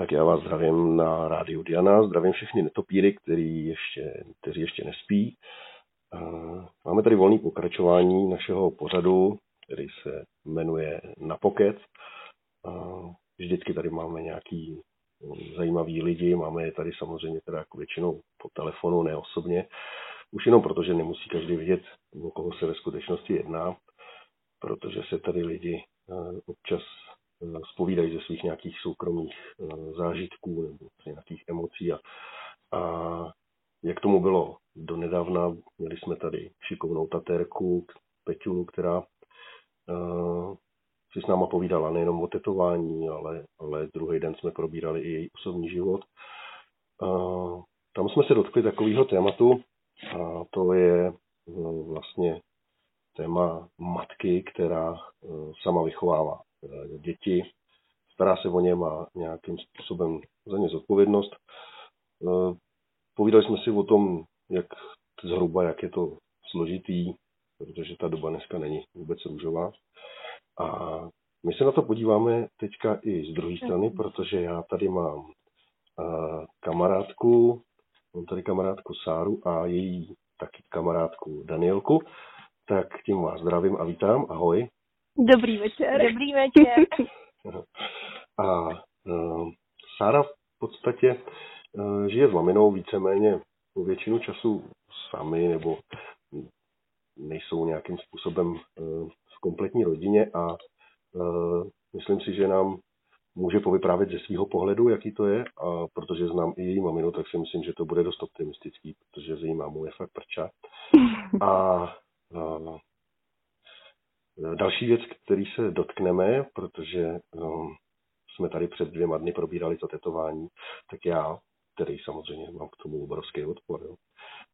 Tak já vás zdravím na rádiu Diana, zdravím všechny netopíry, který ještě, kteří ještě nespí. Máme tady volný pokračování našeho pořadu, který se jmenuje Na pokec. Vždycky tady máme nějaký zajímavý lidi, máme je tady samozřejmě teda jako většinou po telefonu, ne osobně. Už jenom proto, že nemusí každý vidět, o koho se ve skutečnosti jedná, protože se tady lidi občas spovídají ze svých nějakých soukromých eh, zážitků nebo nějakých emocí. A, a jak tomu bylo donedávna, měli jsme tady šikovnou tatérku, Peťulu, která uh, si s náma povídala nejenom o tetování, ale, ale druhý den jsme probírali i její osobní život. Uh, tam jsme se dotkli takového tématu a to je uh, vlastně téma matky, která uh, sama vychovává Eh, děti, stará se o ně, má nějakým způsobem za ně zodpovědnost. Eh, povídali jsme si o tom, jak zhruba, jak je to složitý, protože ta doba dneska není vůbec růžová. A my se na to podíváme teďka i z druhé strany, protože já tady mám eh, kamarádku, mám tady kamarádku Sáru a její taky kamarádku Danielku. Tak tím vás zdravím a vítám. Ahoj. Dobrý večer. Dobrý večer. A uh, Sára v podstatě uh, žije s maminou víceméně po většinu času sami nebo nejsou nějakým způsobem uh, v kompletní rodině a uh, myslím si, že nám může povyprávět ze svého pohledu, jaký to je, a protože znám i její maminu, tak si myslím, že to bude dost optimistický, protože s její mámou je fakt prča. A uh, Další věc, který se dotkneme, protože um, jsme tady před dvěma dny probírali to tetování, tak já, který samozřejmě mám k tomu obrovský odpor, jo,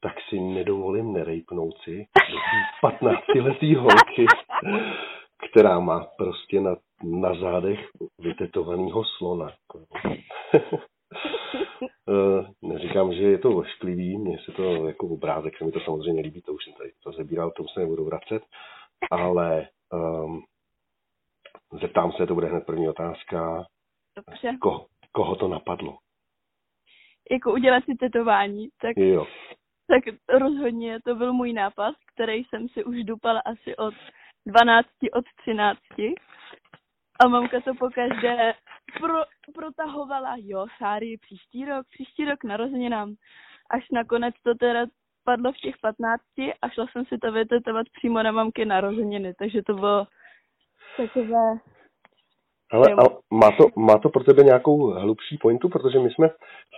tak si nedovolím nerejpnout si do 15 letý holky, která má prostě na, na zádech vytetovanýho slona. Eh, neříkám, že je to ošklivý, mně se to jako obrázek se mi to samozřejmě líbí, to už jsem tady to zabíral, tomu se nebudu vracet, ale Um, zeptám se, to bude hned první otázka. Dobře. Ko, koho to napadlo? Jako udělat si tetování, tak, jo. tak rozhodně to byl můj nápad, který jsem si už dupala asi od 12, od 13. A mamka to pokaždé pro, protahovala, jo, Sáry, příští rok, příští rok narozeninám. Až nakonec to teda padlo v těch 15 a šla jsem si to vytetovat přímo na mamky narozeniny, takže to bylo takové... Ale, ale má, to, má to pro tebe nějakou hlubší pointu, protože my jsme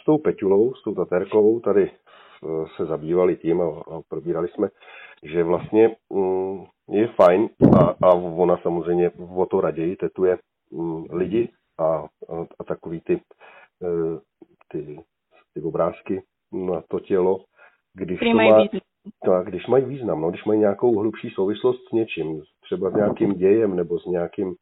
s tou Peťulou, s tou tatérkou tady eh, se zabývali tím a, a probírali jsme, že vlastně mm, je fajn a, a ona samozřejmě o to raději tetuje mm, lidi a, a, a takový ty, eh, ty, ty obrázky na to tělo, když, to má, to, když mají význam, no, když mají nějakou hlubší souvislost s něčím, třeba s nějakým dějem nebo s nějakým,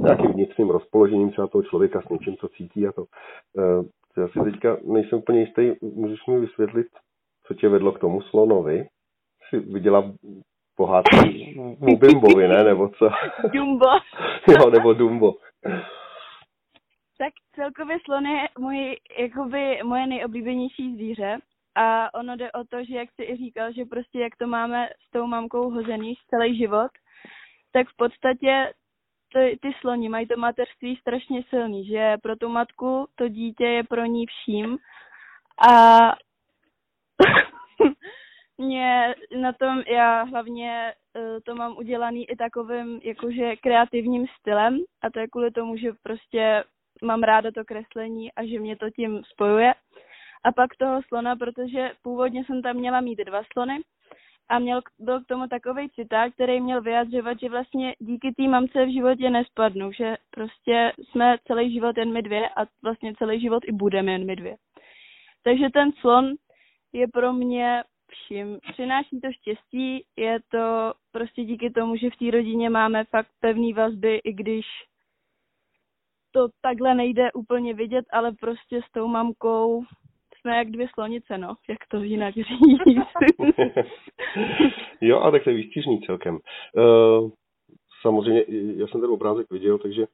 nějakým vnitřním rozpoložením třeba toho člověka, s něčím, co cítí a to. Uh, já si teďka nejsem úplně jistý, můžeš mi vysvětlit, co tě vedlo k tomu slonovi? Jsi viděla pohádku o Bimbovi, ne? Nebo co? Dumbo. jo, nebo Dumbo. Tak celkově slon je můj, jakoby moje nejoblíbenější zvíře a ono jde o to, že jak jsi i říkal, že prostě jak to máme s tou mamkou hozený celý život, tak v podstatě ty, ty sloni mají to mateřství strašně silný, že pro tu matku to dítě je pro ní vším. A mě na tom, já hlavně e, to mám udělaný i takovým jakože kreativním stylem a to je kvůli tomu, že prostě mám ráda to kreslení a že mě to tím spojuje a pak toho slona, protože původně jsem tam měla mít dva slony a měl, byl k tomu takový citát, který měl vyjadřovat, že vlastně díky té mamce v životě nespadnu, že prostě jsme celý život jen my dvě a vlastně celý život i budeme jen my dvě. Takže ten slon je pro mě vším. Přináší to štěstí, je to prostě díky tomu, že v té rodině máme fakt pevný vazby, i když to takhle nejde úplně vidět, ale prostě s tou mamkou jsme jak dvě slonice, no, jak to jinak říct. jo, a tak to je výstižný celkem. Uh, samozřejmě, já jsem ten obrázek viděl, takže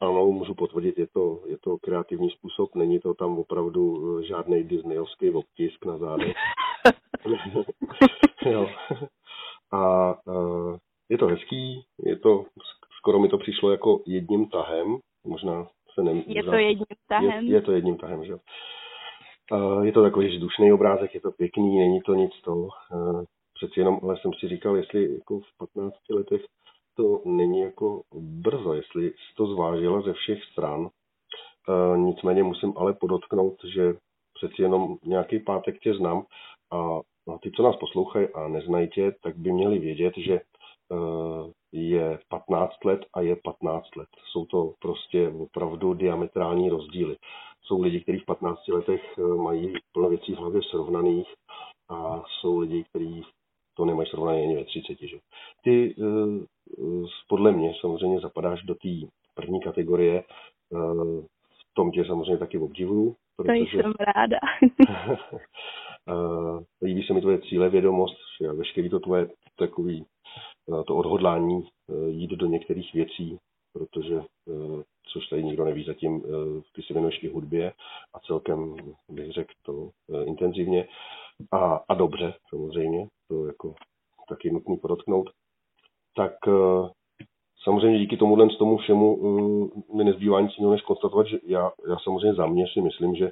ano, můžu potvrdit, je to, je to kreativní způsob, není to tam opravdu žádný disneyovský obtisk na zádech. jo. A je to hezký, je to, skoro mi to přišlo jako jedním tahem, možná se ne... Je to jedním tahem? Je, je to jedním tahem, že jo. Je to takový vzdušný obrázek, je to pěkný, není to nic toho. Přeci jenom, ale jsem si říkal, jestli jako v 15 letech to není jako brzo, jestli to zvážila ze všech stran. Nicméně musím ale podotknout, že přeci jenom nějaký pátek tě znám a ty, co nás poslouchají a neznají tě, tak by měli vědět, že je 15 let a je 15 let. Jsou to prostě opravdu diametrální rozdíly. Jsou lidi, kteří v 15 letech mají plno věcí v hlavě srovnaných a jsou lidi, kteří to nemají srovnané ani ve 30. Že? Ty podle mě samozřejmě zapadáš do té první kategorie. V tom tě samozřejmě taky obdivuju. Protože... To jsem ráda. líbí se mi tvoje cíle, vědomost, veškerý to tvoje takový to odhodlání jít do některých věcí, protože, což tady nikdo neví zatím, ty se věnuješ i hudbě a celkem bych řekl to intenzivně a, a dobře samozřejmě, to jako taky nutný podotknout, tak samozřejmě díky tomuhle z tomu všemu mi nezbývá nic jiného, než konstatovat, že já, já samozřejmě za mě si myslím, že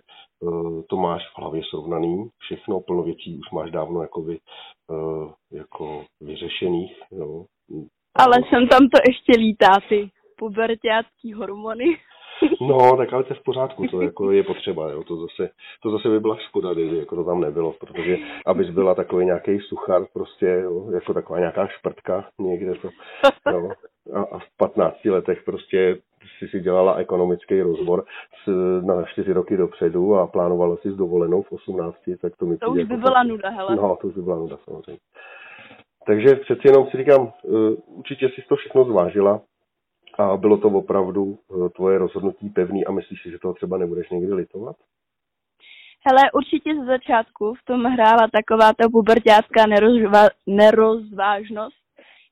to máš v hlavě srovnaný, všechno plno věcí už máš dávno jakoby, uh, jako vyřešených. Jo. Ale jsem tam to ještě lítá, ty pubertácký hormony. No, tak ale to je v pořádku, to jako je potřeba, jo. To zase, to zase by byla škoda, kdyby jako to tam nebylo, protože abys byla takový nějaký suchar, prostě, jo, jako taková nějaká šprtka někde to, jo. A, a v 15 letech prostě si si dělala ekonomický rozbor s, na čtyři roky dopředu a plánovala si s dovolenou v 18, tak to mi To už by jako byla nuda, hele. No, to už by byla nuda, samozřejmě. Takže přeci jenom si říkám, uh, určitě si to všechno zvážila, a bylo to opravdu eh, tvoje rozhodnutí pevný a myslíš si, že toho třeba nebudeš někdy litovat? Hele, určitě ze začátku v tom hrála taková ta pubertácká nerozva, nerozvážnost,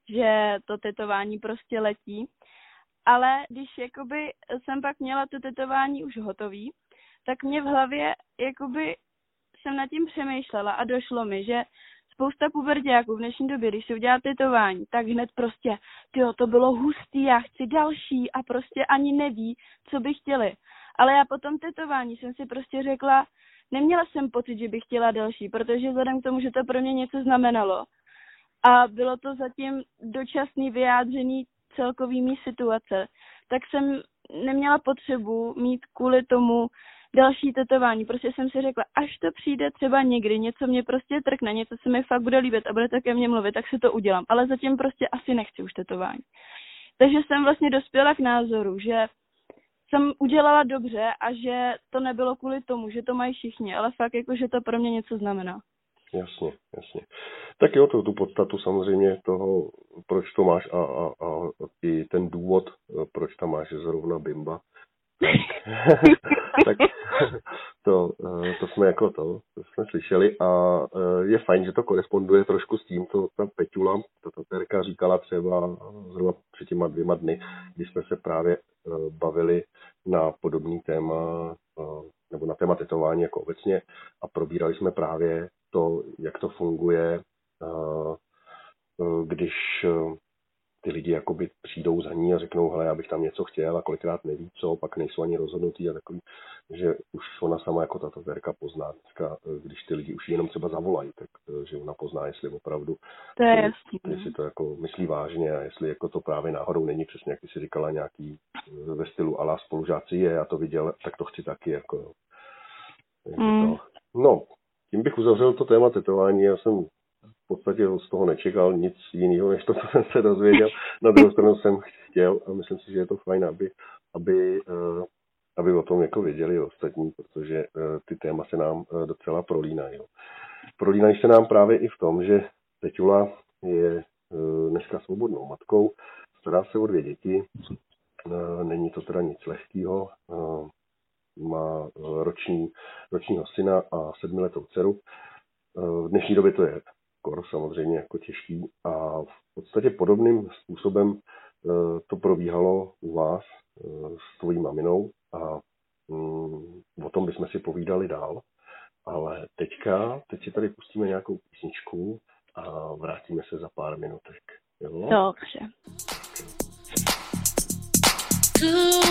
že to tetování prostě letí. Ale když jakoby jsem pak měla to tetování už hotový, tak mě v hlavě jakoby jsem nad tím přemýšlela a došlo mi, že spousta pubertáků v dnešní době, když si udělá tetování, tak hned prostě, jo, to bylo hustý, já chci další a prostě ani neví, co by chtěli. Ale já po tom tetování jsem si prostě řekla, neměla jsem pocit, že bych chtěla další, protože vzhledem k tomu, že to pro mě něco znamenalo a bylo to zatím dočasný vyjádření celkový mý situace, tak jsem neměla potřebu mít kvůli tomu další tetování. Prostě jsem si řekla, až to přijde třeba někdy, něco mě prostě trkne, něco se mi fakt bude líbit a bude také mě mluvit, tak si to udělám. Ale zatím prostě asi nechci už tetování. Takže jsem vlastně dospěla k názoru, že jsem udělala dobře a že to nebylo kvůli tomu, že to mají všichni, ale fakt jako, že to pro mě něco znamená. Jasně, jasně. Tak jo, to, tu podstatu samozřejmě toho, proč to máš a, a, a i ten důvod, proč tam máš zrovna Bimba, tak to, eh, to jsme jako to, to jsme slyšeli a eh, je fajn, že to koresponduje trošku s tím, co ta Peťula, ta Terka říkala třeba zhruba před těma dvěma dny, když jsme se právě eh, bavili na podobný téma nebo na téma tetování jako obecně a probírali jsme právě to, jak to funguje, když ty lidi jakoby přijdou za ní a řeknou, hele, já bych tam něco chtěl a kolikrát neví co, pak nejsou ani rozhodnutí a takový, že už ona sama jako tato verka pozná dneska, když ty lidi už jenom třeba zavolají, tak že ona pozná, jestli opravdu, to je jasný, no. jestli to jako myslí vážně a jestli jako to právě náhodou není přesně, jak ty si říkala, nějaký ve stylu ala spolužáci je, já to viděl, tak to chci taky, jako mm. to, no, tím bych uzavřel to téma tetování. Já jsem podstatě z toho nečekal nic jiného, než to, co jsem se dozvěděl. Na druhou stranu jsem chtěl a myslím si, že je to fajn, aby, aby, uh, aby o tom jako věděli ostatní, protože uh, ty téma se nám uh, docela prolínají. Prolínají se nám právě i v tom, že Peťula je dneska svobodnou matkou, stará se o dvě děti, není to teda nic lehkého, má roční, ročního syna a sedmiletou dceru. V dnešní době to je kor samozřejmě jako těžký a v podstatě podobným způsobem eh, to probíhalo u vás, s tvojí maminou a mm, o tom bychom si povídali dál. Ale teďka, teď si tady pustíme nějakou písničku a vrátíme se za pár minutek. Jo? Dobře. Tak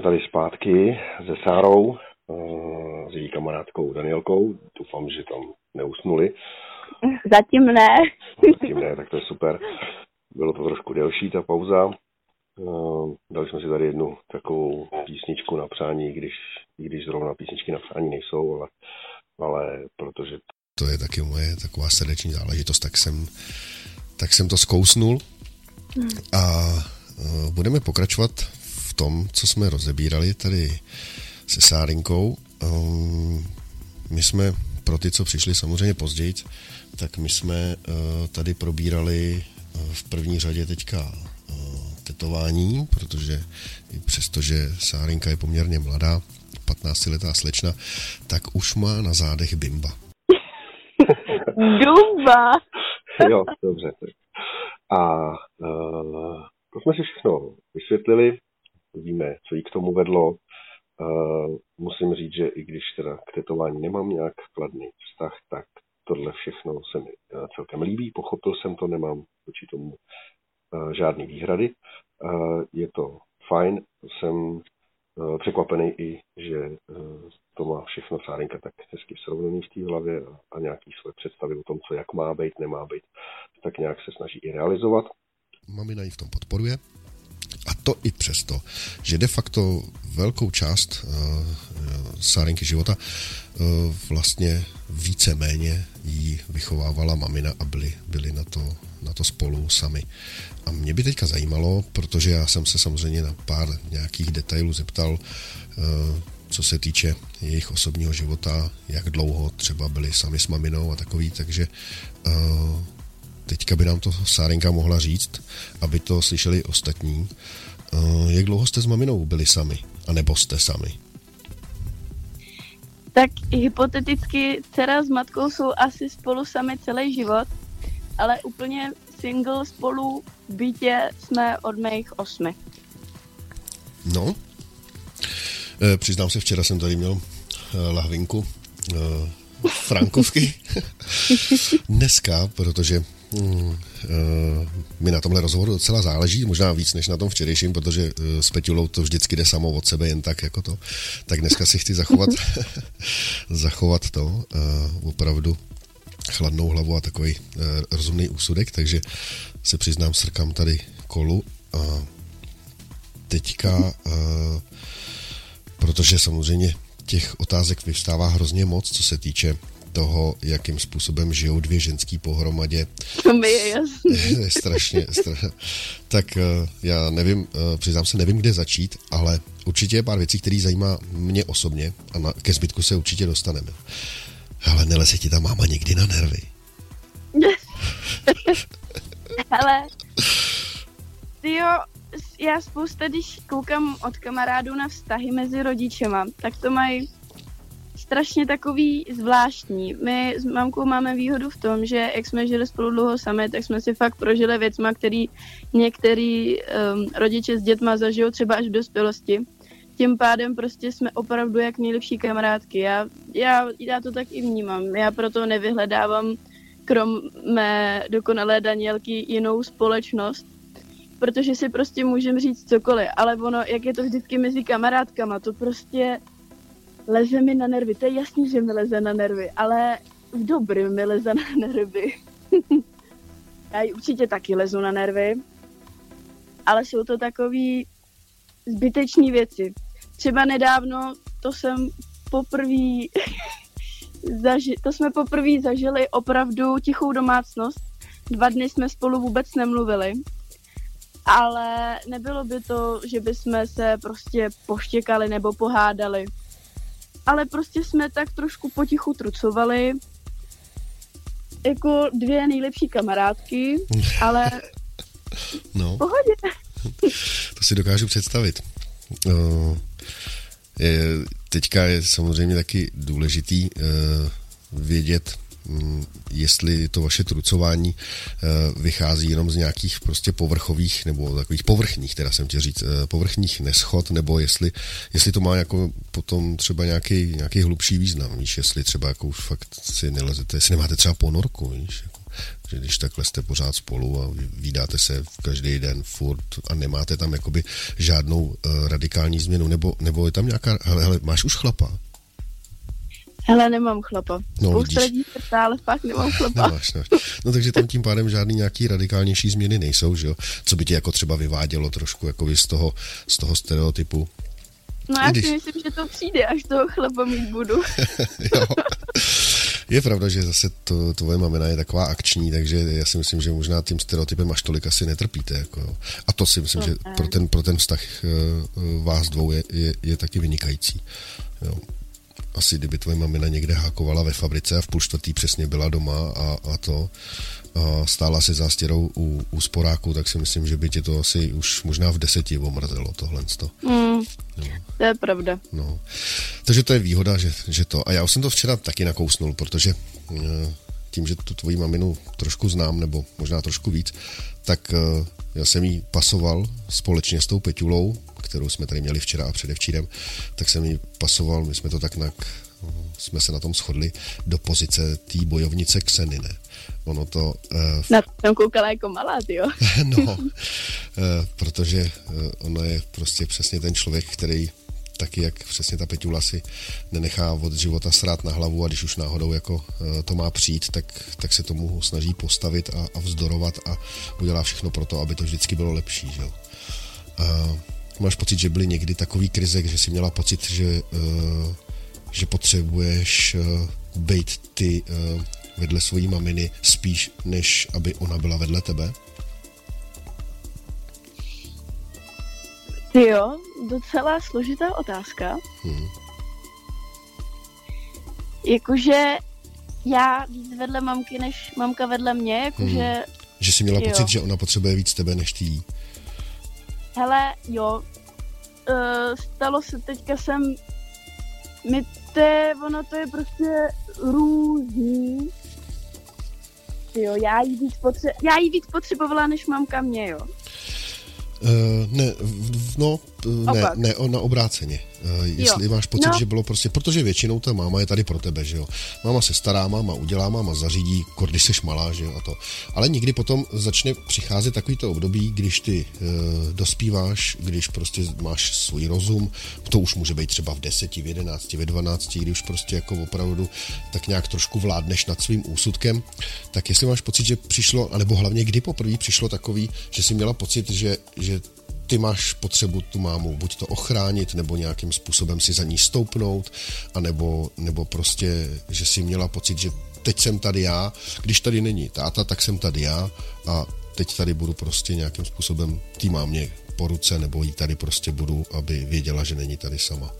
jsme tady zpátky se Sárou, eh, s její kamarádkou Danielkou. Doufám, že tam neusnuli. Zatím ne. Zatím ne, tak to je super. Bylo to trošku delší ta pauza. Eh, dali jsme si tady jednu takovou písničku na přání, když, když zrovna písničky na přání nejsou, ale, ale protože... To je taky moje taková srdeční záležitost, tak jsem, tak jsem to zkousnul a eh, budeme pokračovat tom, co jsme rozebírali tady se Sárinkou. Um, my jsme, pro ty, co přišli samozřejmě později, tak my jsme uh, tady probírali uh, v první řadě teďka uh, tetování, protože i přesto, že Sárinka je poměrně mladá, 15-letá slečna, tak už má na zádech bimba. Dumba! jo, dobře. A uh, to jsme si všechno vysvětlili víme, co jí k tomu vedlo. Uh, musím říct, že i když teda k tetování nemám nějak kladný vztah, tak tohle všechno se mi uh, celkem líbí, pochopil jsem to, nemám vůči tomu uh, žádný výhrady. Je to fajn, jsem překvapený i, že to má všechno Sárinka tak hezky srovnaný v té hlavě a, a nějaký své představy o tom, co jak má být, nemá být, tak nějak se snaží i realizovat. Mamina ji v tom podporuje, a to i přesto, že de facto velkou část uh, Sárenky života uh, vlastně více-méně jí vychovávala mamina a byli, byli na, to, na to spolu sami. A mě by teďka zajímalo, protože já jsem se samozřejmě na pár nějakých detailů zeptal, uh, co se týče jejich osobního života, jak dlouho třeba byli sami s maminou a takový, takže uh, teďka by nám to Sárenka mohla říct, aby to slyšeli ostatní. Uh, jak dlouho jste s maminou byli sami? A nebo jste sami? Tak hypoteticky dcera s matkou jsou asi spolu sami celý život, ale úplně single spolu v bytě jsme od mých osmi. No, e, přiznám se, včera jsem tady měl e, lahvinku e, frankovky. Dneska, protože Hmm, uh, mi na tomhle rozhovoru docela záleží, možná víc než na tom včerejším, protože uh, s Peťulou to vždycky jde samo od sebe, jen tak jako to. Tak dneska si chci zachovat, zachovat to, uh, opravdu chladnou hlavu a takový rozumný úsudek, takže se přiznám, srkám tady kolu a teďka, protože samozřejmě těch otázek vyvstává hrozně moc, co se týče toho, jakým způsobem žijou dvě ženský pohromadě. To mi je jasný. je strašně, strašně. Tak eh, já nevím, eh, přiznám se, nevím, kde začít, ale určitě je pár věcí, které zajímá mě osobně a na, ke zbytku se určitě dostaneme. Ale neleze ti ta máma někdy na nervy. Ale jo, já spousta, když koukám od kamarádů na vztahy mezi rodičema, tak to mají strašně takový zvláštní. My s mamkou máme výhodu v tom, že jak jsme žili spolu dlouho sami, tak jsme si fakt prožili věcma, který některý um, rodiče s dětma zažijou třeba až v dospělosti. Tím pádem prostě jsme opravdu jak nejlepší kamarádky. Já, já, já to tak i vnímám. Já proto nevyhledávám krom mé dokonalé Danielky jinou společnost, protože si prostě můžeme říct cokoliv, ale ono, jak je to vždycky mezi kamarádkama, to prostě leze mi na nervy. To je jasný, že mi leze na nervy, ale v dobrým mi leze na nervy. Já ji určitě taky lezu na nervy, ale jsou to takové zbytečné věci. Třeba nedávno to jsem poprvé zaži- to jsme poprvé zažili opravdu tichou domácnost. Dva dny jsme spolu vůbec nemluvili, ale nebylo by to, že bychom se prostě poštěkali nebo pohádali ale prostě jsme tak trošku potichu trucovali, jako dvě nejlepší kamarádky, ale no. pohodě. to si dokážu představit. Uh, Teďka je samozřejmě taky důležitý vědět, Mm, jestli to vaše trucování eh, vychází jenom z nějakých prostě povrchových nebo takových povrchních, teda jsem tě říct, eh, povrchních neschod, nebo jestli, jestli to má jako potom třeba nějaký, nějaký hlubší význam, víš, jestli třeba jako už fakt si nelezete, jestli nemáte třeba ponorku, víš, jako, že když takhle jste pořád spolu a vydáte se každý den furt a nemáte tam jakoby žádnou uh, radikální změnu, nebo, nebo je tam nějaká, hele, hele, máš už chlapa? Hele, nemám chlapa. No, Spousta lidí se ptá, ale fakt nemám chlapa. Nemáš, nemáš. No takže tam tím pádem žádný nějaký radikálnější změny nejsou, že jo? Co by tě jako třeba vyvádělo trošku jako z toho, z toho stereotypu. No já když... si myslím, že to přijde, až toho chlapa mít budu. jo. Je pravda, že zase to, tvoje mamina je taková akční, takže já si myslím, že možná tím stereotypem až tolik asi netrpíte. Jako. A to si myslím, že pro ten, pro ten vztah uh, vás dvou je, je, je taky vynikající. Jo asi kdyby tvoje mamina někde hákovala ve fabrice a v půl čtvrtý přesně byla doma a, a to a stála se zástěrou u, u sporáku, tak si myslím, že by tě to asi už možná v deseti omrzelo tohle. Mm, no. To je pravda. No. Takže to je výhoda, že, že to. A já už jsem to včera taky nakousnul, protože eh, tím, že tu tvoji maminu trošku znám, nebo možná trošku víc, tak eh, já jsem jí pasoval společně s tou Peťulou, kterou jsme tady měli včera a předevčírem, tak jsem jí pasoval, my jsme to tak na, jsme se na tom shodli, do pozice té bojovnice Xenine. Ono to... Uh, na to jsem koukala jako malá, jo. no, uh, protože uh, ono je prostě přesně ten člověk, který taky, jak přesně ta Peťula si nenechá od života srát na hlavu a když už náhodou jako uh, to má přijít, tak, tak se tomu snaží postavit a, a vzdorovat a udělá všechno pro to, aby to vždycky bylo lepší, že jo. Uh, Máš pocit, že byly někdy takový krize, že jsi měla pocit, že, uh, že potřebuješ být ty vedle svojí maminy spíš, než aby ona byla vedle tebe? Ty jo, docela složitá otázka. Hmm. Jakože já víc vedle mamky, než mamka vedle mě, jakože... Hmm. Že jsi měla jo. pocit, že ona potřebuje víc tebe, než ty Hele, jo, uh, stalo se teďka jsem, mi to je, ono to je prostě různý. Jo, já jí víc, potře- já jí víc potřebovala, než mamka mě, jo. Uh, ne, no, ne, ne, na obráceně. Uh, jestli jo. máš pocit, no. že bylo prostě, protože většinou ta máma je tady pro tebe, že jo. Máma se stará, máma udělá, máma zařídí, když seš malá, že jo, a to. Ale někdy potom začne přicházet takový to období, když ty uh, dospíváš, když prostě máš svůj rozum, to už může být třeba v deseti, v jedenácti, ve dvanácti, když už prostě jako opravdu tak nějak trošku vládneš nad svým úsudkem, tak jestli máš pocit, že přišlo, anebo hlavně kdy poprvé přišlo takový, že jsi měla pocit, že, že ty máš potřebu tu mámu buď to ochránit, nebo nějakým způsobem si za ní stoupnout, anebo, nebo prostě, že si měla pocit, že teď jsem tady já, když tady není táta, tak jsem tady já a teď tady budu prostě nějakým způsobem tý mámě po ruce, nebo jí tady prostě budu, aby věděla, že není tady sama.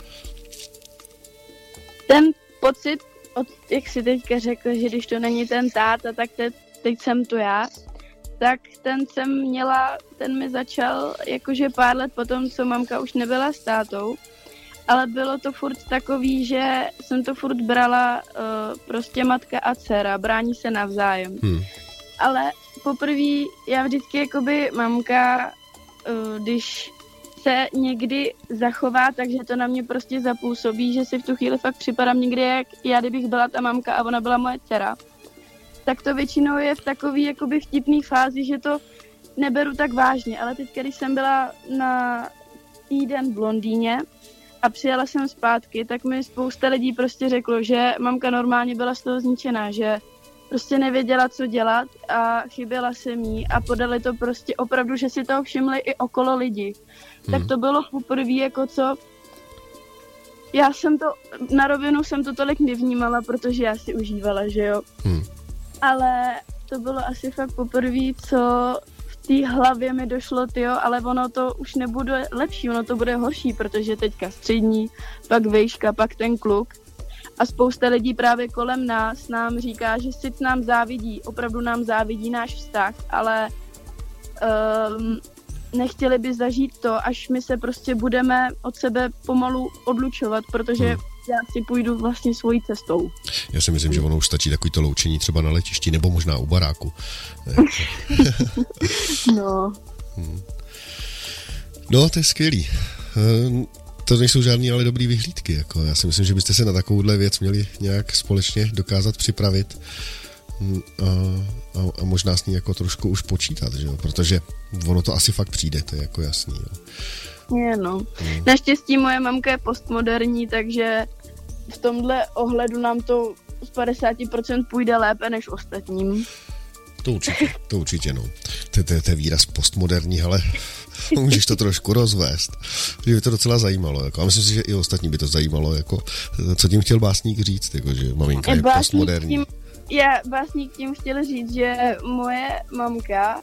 Ten pocit, od, jak si teďka řekl, že když to není ten táta, tak te, teď jsem tu já, tak ten jsem měla, ten mi začal jakože pár let potom, co mamka už nebyla s tátou, ale bylo to furt takový, že jsem to furt brala uh, prostě matka a dcera, brání se navzájem. Hmm. Ale poprvé já vždycky jakoby mamka, uh, když se někdy zachová, takže to na mě prostě zapůsobí, že si v tu chvíli fakt připadám někdy, jak já kdybych byla ta mamka a ona byla moje dcera tak to většinou je v takový jakoby vtipný fázi, že to neberu tak vážně. Ale teď, když jsem byla na týden v Londýně a přijela jsem zpátky, tak mi spousta lidí prostě řeklo, že mamka normálně byla z toho zničená, že prostě nevěděla, co dělat a chyběla se mí a podali to prostě opravdu, že si toho všimli i okolo lidi. Hmm. Tak to bylo poprvé jako co já jsem to, na rovinu jsem to tolik nevnímala, protože já si užívala, že jo. Hmm ale to bylo asi fakt poprvé, co v té hlavě mi došlo, tyjo, ale ono to už nebude lepší, ono to bude horší, protože teďka střední, pak vejška, pak ten kluk. A spousta lidí právě kolem nás nám říká, že si nám závidí, opravdu nám závidí náš vztah, ale um, nechtěli by zažít to, až my se prostě budeme od sebe pomalu odlučovat, protože hmm. Já si půjdu vlastně svojí cestou. Já si myslím, že ono už stačí takový to loučení třeba na letišti nebo možná u baráku. no. Hmm. No, to je skvělý. Eh, to nejsou žádné ale dobrý vyhlídky. Jako. Já si myslím, že byste se na takovouhle věc měli nějak společně dokázat připravit hm, a, a, a možná s ní jako trošku už počítat, že jo? protože ono to asi fakt přijde, to je jako jasný. Jo. Je, no. Hmm. Naštěstí moje mamka je postmoderní, takže v tomhle ohledu nám to z 50% půjde lépe než ostatním. To určitě, to určitě, no. To, to, to je výraz postmoderní, ale můžeš to trošku rozvést. Že by to docela zajímalo. Jako. A myslím si, že i ostatní by to zajímalo, jako, co tím chtěl básník říct, jako, že maminka je, je postmoderní. Tím, já básník tím chtěl říct, že moje mamka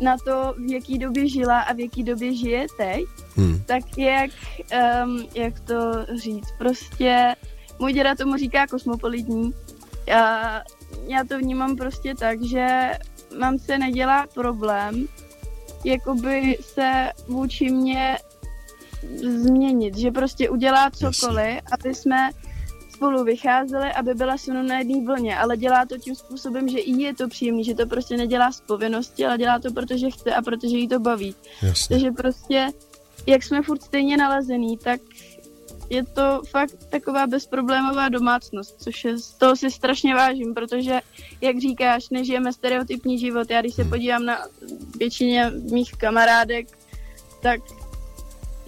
na to, v jaký době žila a v jaký době žije teď, hmm. tak jak, um, jak to říct, prostě můj děda tomu říká kosmopolitní. Já, já to vnímám prostě tak, že mám se nedělá problém, jakoby se vůči mě změnit, že prostě udělá cokoliv, aby jsme spolu vycházeli, aby byla se mnou na jedné vlně, ale dělá to tím způsobem, že i je to příjemný, že to prostě nedělá z povinnosti, ale dělá to, protože chce a protože jí to baví. Jasně. Takže prostě, jak jsme furt stejně nalezený, tak je to fakt taková bezproblémová domácnost, což je, z toho si strašně vážím, protože, jak říkáš, nežijeme stereotypní život. Já když se hmm. podívám na většině mých kamarádek, tak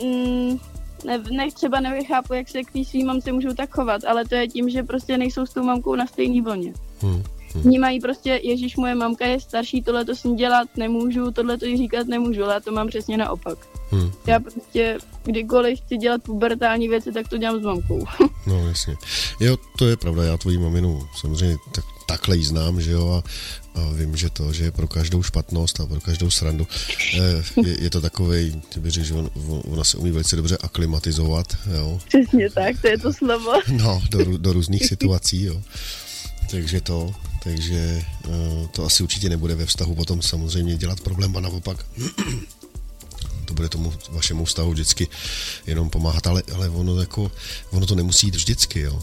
mm, ne, ne, třeba nevychápu, jak se k té svým mamce můžou tak chovat, ale to je tím, že prostě nejsou s tou mamkou na stejné vlně. Hmm. Hmm. Vnímají prostě, Ježíš, moje mamka je starší, tohle to s ní dělat nemůžu, tohle to jí říkat nemůžu, ale já to mám přesně naopak. Hmm. Já prostě kdykoliv chci dělat pubertální věci, tak to dělám s mamkou. no jasně. Jo, to je pravda, já tvoji maminu samozřejmě tak, takhle jí znám, že jo, a vím, že to, že je pro každou špatnost a pro každou srandu. Eh, je, je to takový, ty bych řekl, že on, ona se umí velice dobře aklimatizovat, jo. Přesně tak, to je to slovo. No, do, do různých situací, jo. Takže to, takže uh, to asi určitě nebude ve vztahu potom samozřejmě dělat problém a naopak to bude tomu vašemu vztahu vždycky jenom pomáhat, ale, ale ono, jako, ono to nemusí jít vždycky, jo.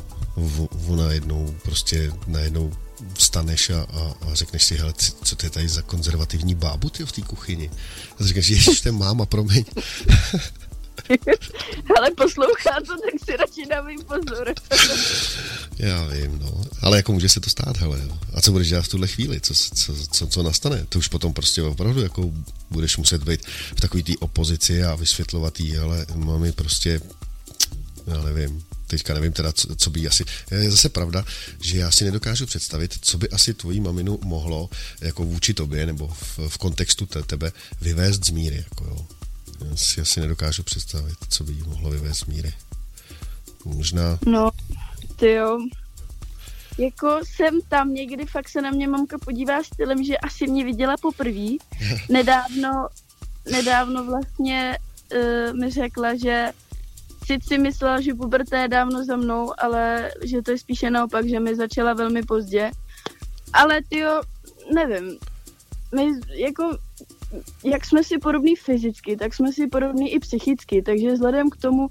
Ona jednou prostě najednou vstaneš a, a, a řekneš si, hele, co to je tady za konzervativní bábu ty v té kuchyni? A říkáš, ježiš, to je máma, promiň. Ale poslouchá to, tak si radši dávej pozor. Já vím, no. Ale jako může se to stát, hele. A co budeš dělat v tuhle chvíli? Co, co, co, co nastane? To už potom prostě opravdu jako budeš muset být v takový té opozici a vysvětlovat jí, ale mami prostě, já nevím, teďka nevím teda, co, co by asi... Je zase pravda, že já si nedokážu představit, co by asi tvojí maminu mohlo jako vůči tobě nebo v, v kontextu te, tebe vyvést z míry. Jako jo. Já si asi nedokážu představit, co by jí mohlo vyvést z míry. Možná... No, ty jo. Jako jsem tam někdy, fakt se na mě mamka podívá stylem, že asi mě viděla poprvé. Nedávno, nedávno vlastně uh, mi řekla, že sice myslela, že puberta je dávno za mnou, ale že to je spíše naopak, že mi začala velmi pozdě. Ale ty jo, nevím, my jako, jak jsme si podobní fyzicky, tak jsme si podobní i psychicky, takže vzhledem k tomu,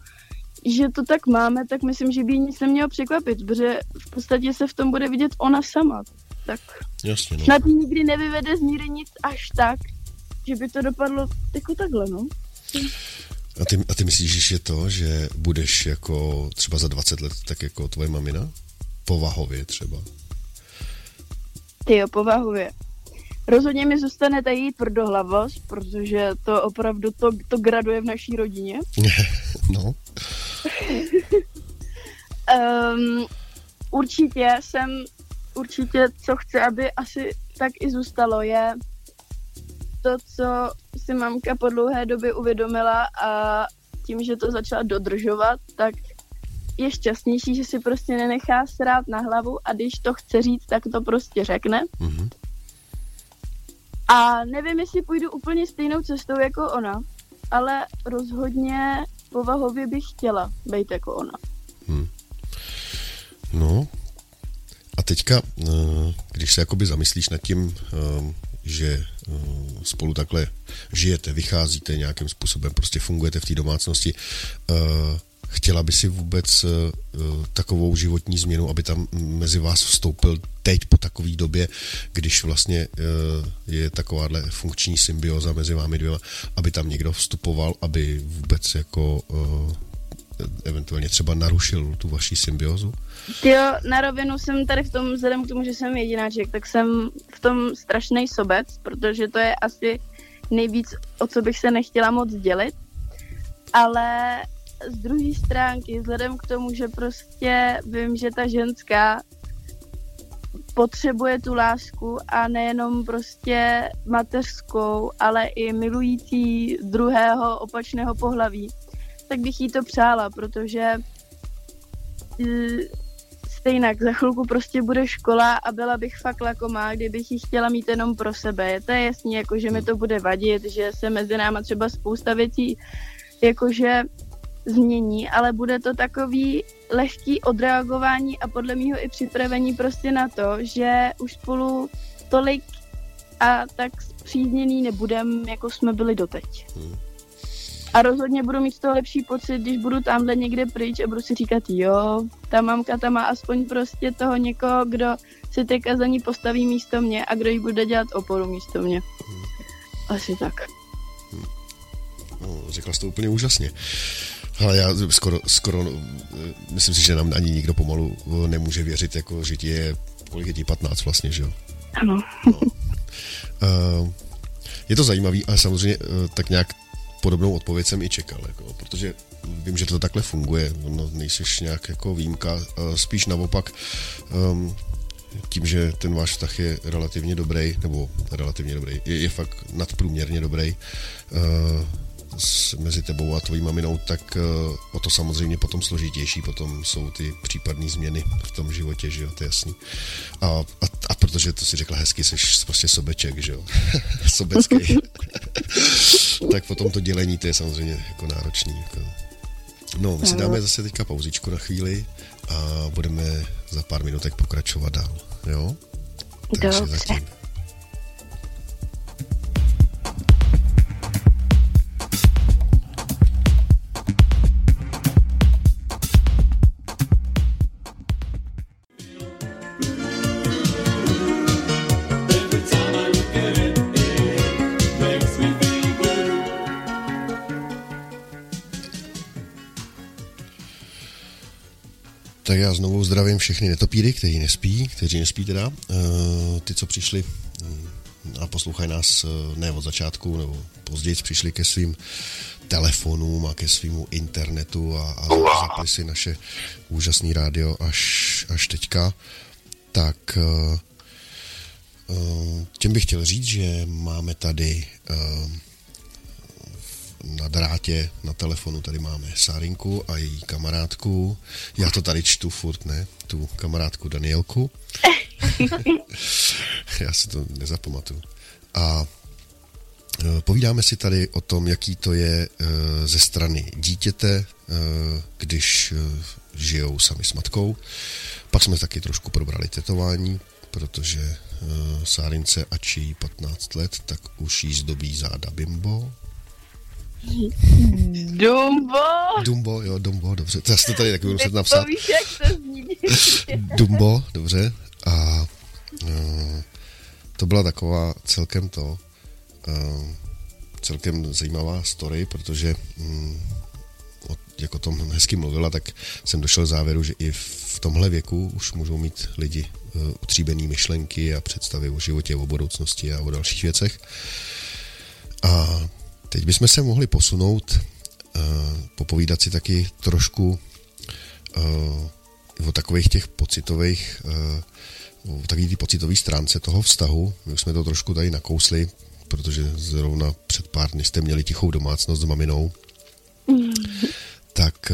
že to tak máme, tak myslím, že by nic nemělo překvapit, protože v podstatě se v tom bude vidět ona sama. Tak Jasně, no. snad nikdy nevyvede z míry nic až tak, že by to dopadlo jako takhle, no. A ty, a ty myslíš, že to, že budeš jako třeba za 20 let tak jako tvoje mamina? Povahově třeba? Ty jo, povahově. Rozhodně mi zůstane ta její tvrdohlavost, protože to opravdu to, to graduje v naší rodině. no. um, určitě jsem, určitě co chci, aby asi tak i zůstalo, je to, co si mamka po dlouhé době uvědomila a tím, že to začala dodržovat, tak je šťastnější, že si prostě nenechá srát na hlavu a když to chce říct, tak to prostě řekne. Mm-hmm. A nevím, jestli půjdu úplně stejnou cestou jako ona, ale rozhodně povahově bych chtěla být jako ona. Hmm. No, a teďka, eh, když se jakoby zamyslíš nad tím, eh, že uh, spolu takhle žijete, vycházíte nějakým způsobem, prostě fungujete v té domácnosti. Uh, chtěla by si vůbec uh, takovou životní změnu, aby tam mezi vás vstoupil teď po takové době, když vlastně je takováhle funkční symbioza mezi vámi dvěma, aby tam někdo vstupoval, aby vůbec jako eventuálně třeba narušil tu vaši symbiozu? Jo, na rovinu jsem tady v tom, vzhledem k tomu, že jsem jedináček, tak jsem v tom strašný sobec, protože to je asi nejvíc, o co bych se nechtěla moc dělit. Ale z druhé stránky, vzhledem k tomu, že prostě vím, že ta ženská potřebuje tu lásku a nejenom prostě mateřskou, ale i milující druhého opačného pohlaví, tak bych jí to přála, protože e, stejnak za chvilku prostě bude škola a byla bych fakt lakomá, kdybych ji chtěla mít jenom pro sebe. To je jasný, jako že mi to bude vadit, že se mezi náma třeba spousta věcí jakože změní, ale bude to takový lehký odreagování a podle mého i připravení prostě na to, že už spolu tolik a tak zpřízněný nebudem, jako jsme byli doteď. Hmm. A rozhodně budu mít z toho lepší pocit, když budu tamhle někde pryč a budu si říkat, jo, ta mamka tam má aspoň prostě toho někoho, kdo si ty kazaní postaví místo mě a kdo jí bude dělat oporu místo mě. Hmm. Asi tak. Hmm. No, řekla jsi to úplně úžasně. Ale já skoro, skoro, myslím si, že nám ani nikdo pomalu nemůže věřit, jako, že ti je, kolik je ti 15 vlastně, že jo? Ano. No. Uh, je to zajímavý, ale samozřejmě uh, tak nějak podobnou odpověď jsem i čekal, jako, protože vím, že to takhle funguje, no, nejsiš nějak jako výjimka, spíš naopak um, tím, že ten váš vztah je relativně dobrý, nebo relativně dobrý, je, je fakt nadprůměrně dobrý, uh, s, mezi tebou a tvojí maminou, tak uh, o to samozřejmě potom složitější, potom jsou ty případné změny v tom životě, že jo, to je jasný. A, a, a protože to si řekla hezky, jsi prostě sobeček, že jo, sobecký. tak potom to dělení, to je samozřejmě jako náročný. Jako. No, my si dáme zase teďka pauzičku na chvíli a budeme za pár minutek pokračovat dál, jo? Takže Dobře. zatím. Tak já znovu zdravím všechny netopíry, kteří nespí, kteří nespí teda. Eh, ty, co přišli mm, a poslouchají nás eh, ne od začátku, nebo později přišli ke svým telefonům a ke svýmu internetu a, a zapli si naše úžasné rádio až, až teďka, tak eh, těm bych chtěl říct, že máme tady na drátě, na telefonu tady máme Sárinku a její kamarádku. Já to tady čtu furt, ne? Tu kamarádku Danielku. Já si to nezapamatuju. A e, povídáme si tady o tom, jaký to je e, ze strany dítěte, e, když žijou sami s matkou. Pak jsme taky trošku probrali tetování, protože Sárince, ač jí 15 let, tak už jí zdobí záda bimbo, Dumbo. Dumbo, jo, Dumbo, dobře. To já to tady taky budu muset napsat. Víš, jak to zní. Dumbo, dobře. A uh, to byla taková celkem to, uh, celkem zajímavá story, protože um, o, jak o tom hezky mluvila, tak jsem došel k závěru, že i v tomhle věku už můžou mít lidi uh, utříbený myšlenky a představy o životě, o budoucnosti a o dalších věcech. A Teď bychom se mohli posunout, uh, popovídat si taky trošku uh, o takových těch pocitových, uh, o takový ty pocitový stránce toho vztahu. My už jsme to trošku tady nakousli, protože zrovna před pár dny jste měli tichou domácnost s maminou. Mm. Tak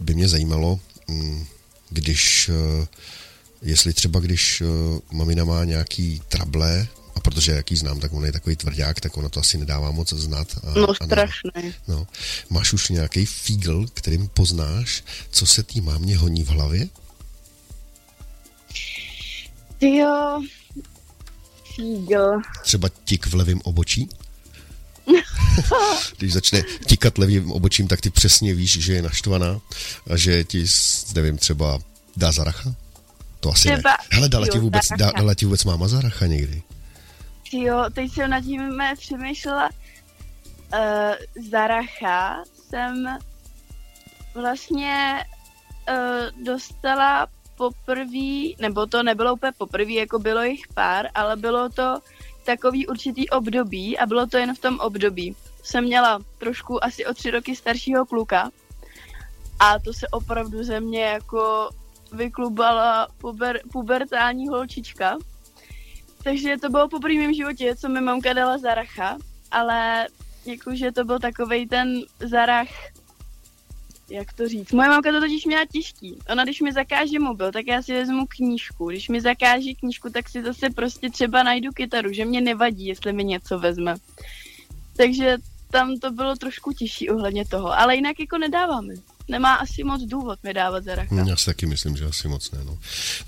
by mě zajímalo, um, když, jestli třeba když mamina má nějaký trable a protože jaký znám, tak on je takový tvrdák, tak ona to asi nedává moc znát. A, no strašný. No. Máš už nějaký fígl, kterým poznáš, co se tý mámě honí v hlavě? Jo, Fígl. Třeba tik v levém obočí? Když začne tikat levým obočím, tak ty přesně víš, že je naštvaná a že ti, nevím, třeba dá zaracha? To asi třeba, ne. Hele, dala ti, vůbec, dala ti vůbec máma zaracha někdy? Jo, teď jsem nad tím přemýšlela. Uh, zaracha jsem vlastně uh, dostala poprvé, nebo to nebylo úplně poprvé, jako bylo jich pár, ale bylo to takový určitý období a bylo to jen v tom období. Jsem měla trošku asi o tři roky staršího kluka a to se opravdu ze mě jako vyklubala puber, pubertální holčička. Takže to bylo poprvé v mém životě, co mi mamka dala zaracha, ale jakože to byl takový ten zarach, jak to říct. Moje mamka to totiž měla těžký. Ona, když mi zakáže mobil, tak já si vezmu knížku. Když mi zakáže knížku, tak si zase prostě třeba najdu kytaru, že mě nevadí, jestli mi něco vezme. Takže tam to bylo trošku těžší ohledně toho, ale jinak jako nedáváme. Nemá asi moc důvod mi dávat zaracha. Já si taky myslím, že asi moc ne. No.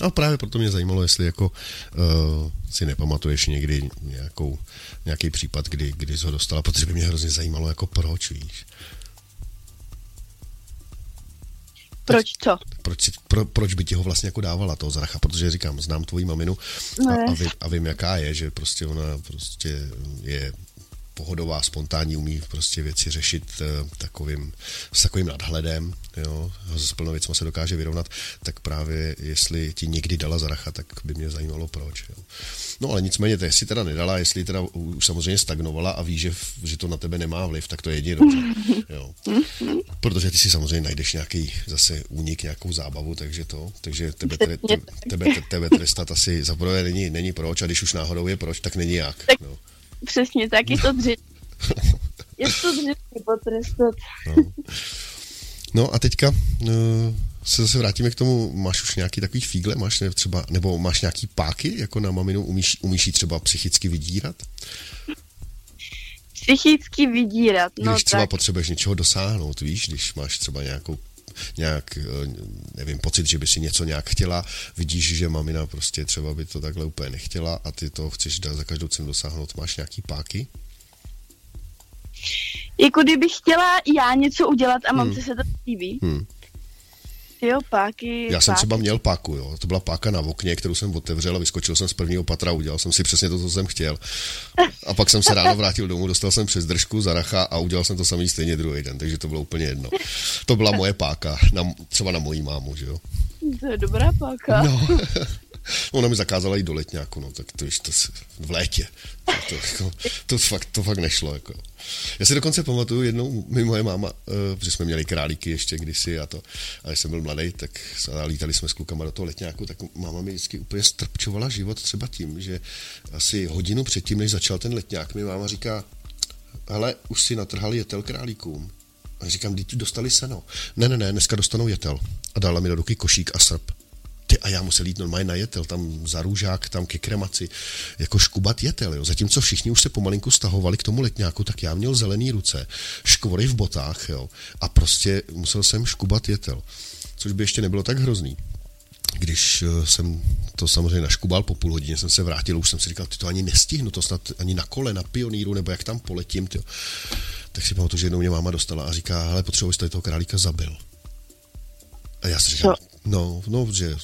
no právě proto mě zajímalo, jestli jako uh, si nepamatuješ někdy nějakou, nějaký případ, kdy, kdy jsi ho dostala, protože by mě hrozně zajímalo, jako proč, víš. Proč co? Proč, pro, proč by ti ho vlastně jako dávala toho zracha? Protože říkám, znám tvoji maminu a, a, vím, a vím, jaká je, že prostě ona prostě je pohodová, spontánní, umí prostě věci řešit uh, takovým, s takovým nadhledem, jo, s plnou věcma se dokáže vyrovnat, tak právě jestli ti někdy dala zaracha, tak by mě zajímalo proč. Jo. No ale nicméně, to, jestli teda nedala, jestli teda už samozřejmě stagnovala a ví, že, že to na tebe nemá vliv, tak to je jedině dobře. Jo. Protože ty si samozřejmě najdeš nějaký zase únik, nějakou zábavu, takže to, takže tebe, tebe, tebe, tebe, tebe trestat asi za není, není proč a když už náhodou je proč, tak není jak. No. Přesně tak, je to dři... je to dři potrestat. No. no a teďka uh, se zase vrátíme k tomu, máš už nějaký takový fígle, máš ne, třeba, nebo máš nějaký páky, jako na maminu, umíš, umíš jí třeba psychicky vydírat? Psychicky vydírat, no Když třeba tak. potřebuješ něčeho dosáhnout, víš, když máš třeba nějakou nějak, eh, nevím, pocit, že by si něco nějak chtěla, vidíš, že mamina prostě třeba by to takhle úplně nechtěla a ty to chceš za každou cenu dosáhnout, máš nějaký páky? Jako kdybych chtěla já něco udělat a mám hmm. se to líbí, hmm. Jo, páky. Já jsem páky. třeba měl páku, jo. To byla páka na okně, kterou jsem otevřel a vyskočil jsem z prvního patra, udělal jsem si přesně to, co jsem chtěl. A pak jsem se ráno vrátil domů, dostal jsem přes držku zaracha a udělal jsem to samý stejně druhý den, takže to bylo úplně jedno. To byla moje páka, na, třeba na mojí mámu, že jo. To je dobrá páka. No. Ona mi zakázala jít do letňáku, no, tak to, to v létě. To, to, jako, to, fakt, to fakt nešlo. Jako. Já si dokonce pamatuju jednou, mi moje máma, uh, protože jsme měli králíky ještě kdysi a to, a když jsem byl mladý, tak lítali jsme s klukama do toho letňáku, tak máma mi vždycky úplně strpčovala život třeba tím, že asi hodinu předtím, než začal ten letňák, mi máma říká, ale už si natrhali jetel králíkům. A říkám, ty dostali seno. Ne, ne, ne, dneska dostanou jetel. A dala mi do ruky košík a srp. Ty, a já musel jít normálně na jetel, tam za růžák, tam ke kremaci, jako škubat jetel, jo. Zatímco všichni už se pomalinku stahovali k tomu letňáku, tak já měl zelený ruce, škvory v botách, jo. A prostě musel jsem škubat jetel. Což by ještě nebylo tak hrozný když eh, jsem to samozřejmě naškubal po půl hodině, jsem se vrátil, už jsem si říkal, ty to ani nestihnu, to snad ani na kole, na pioníru, nebo jak tam poletím, tyjo. Tak si pamatuju, že jednou mě máma dostala a říká, hele, potřebuji, jste toho králíka zabil. A já si říkám, no, no, že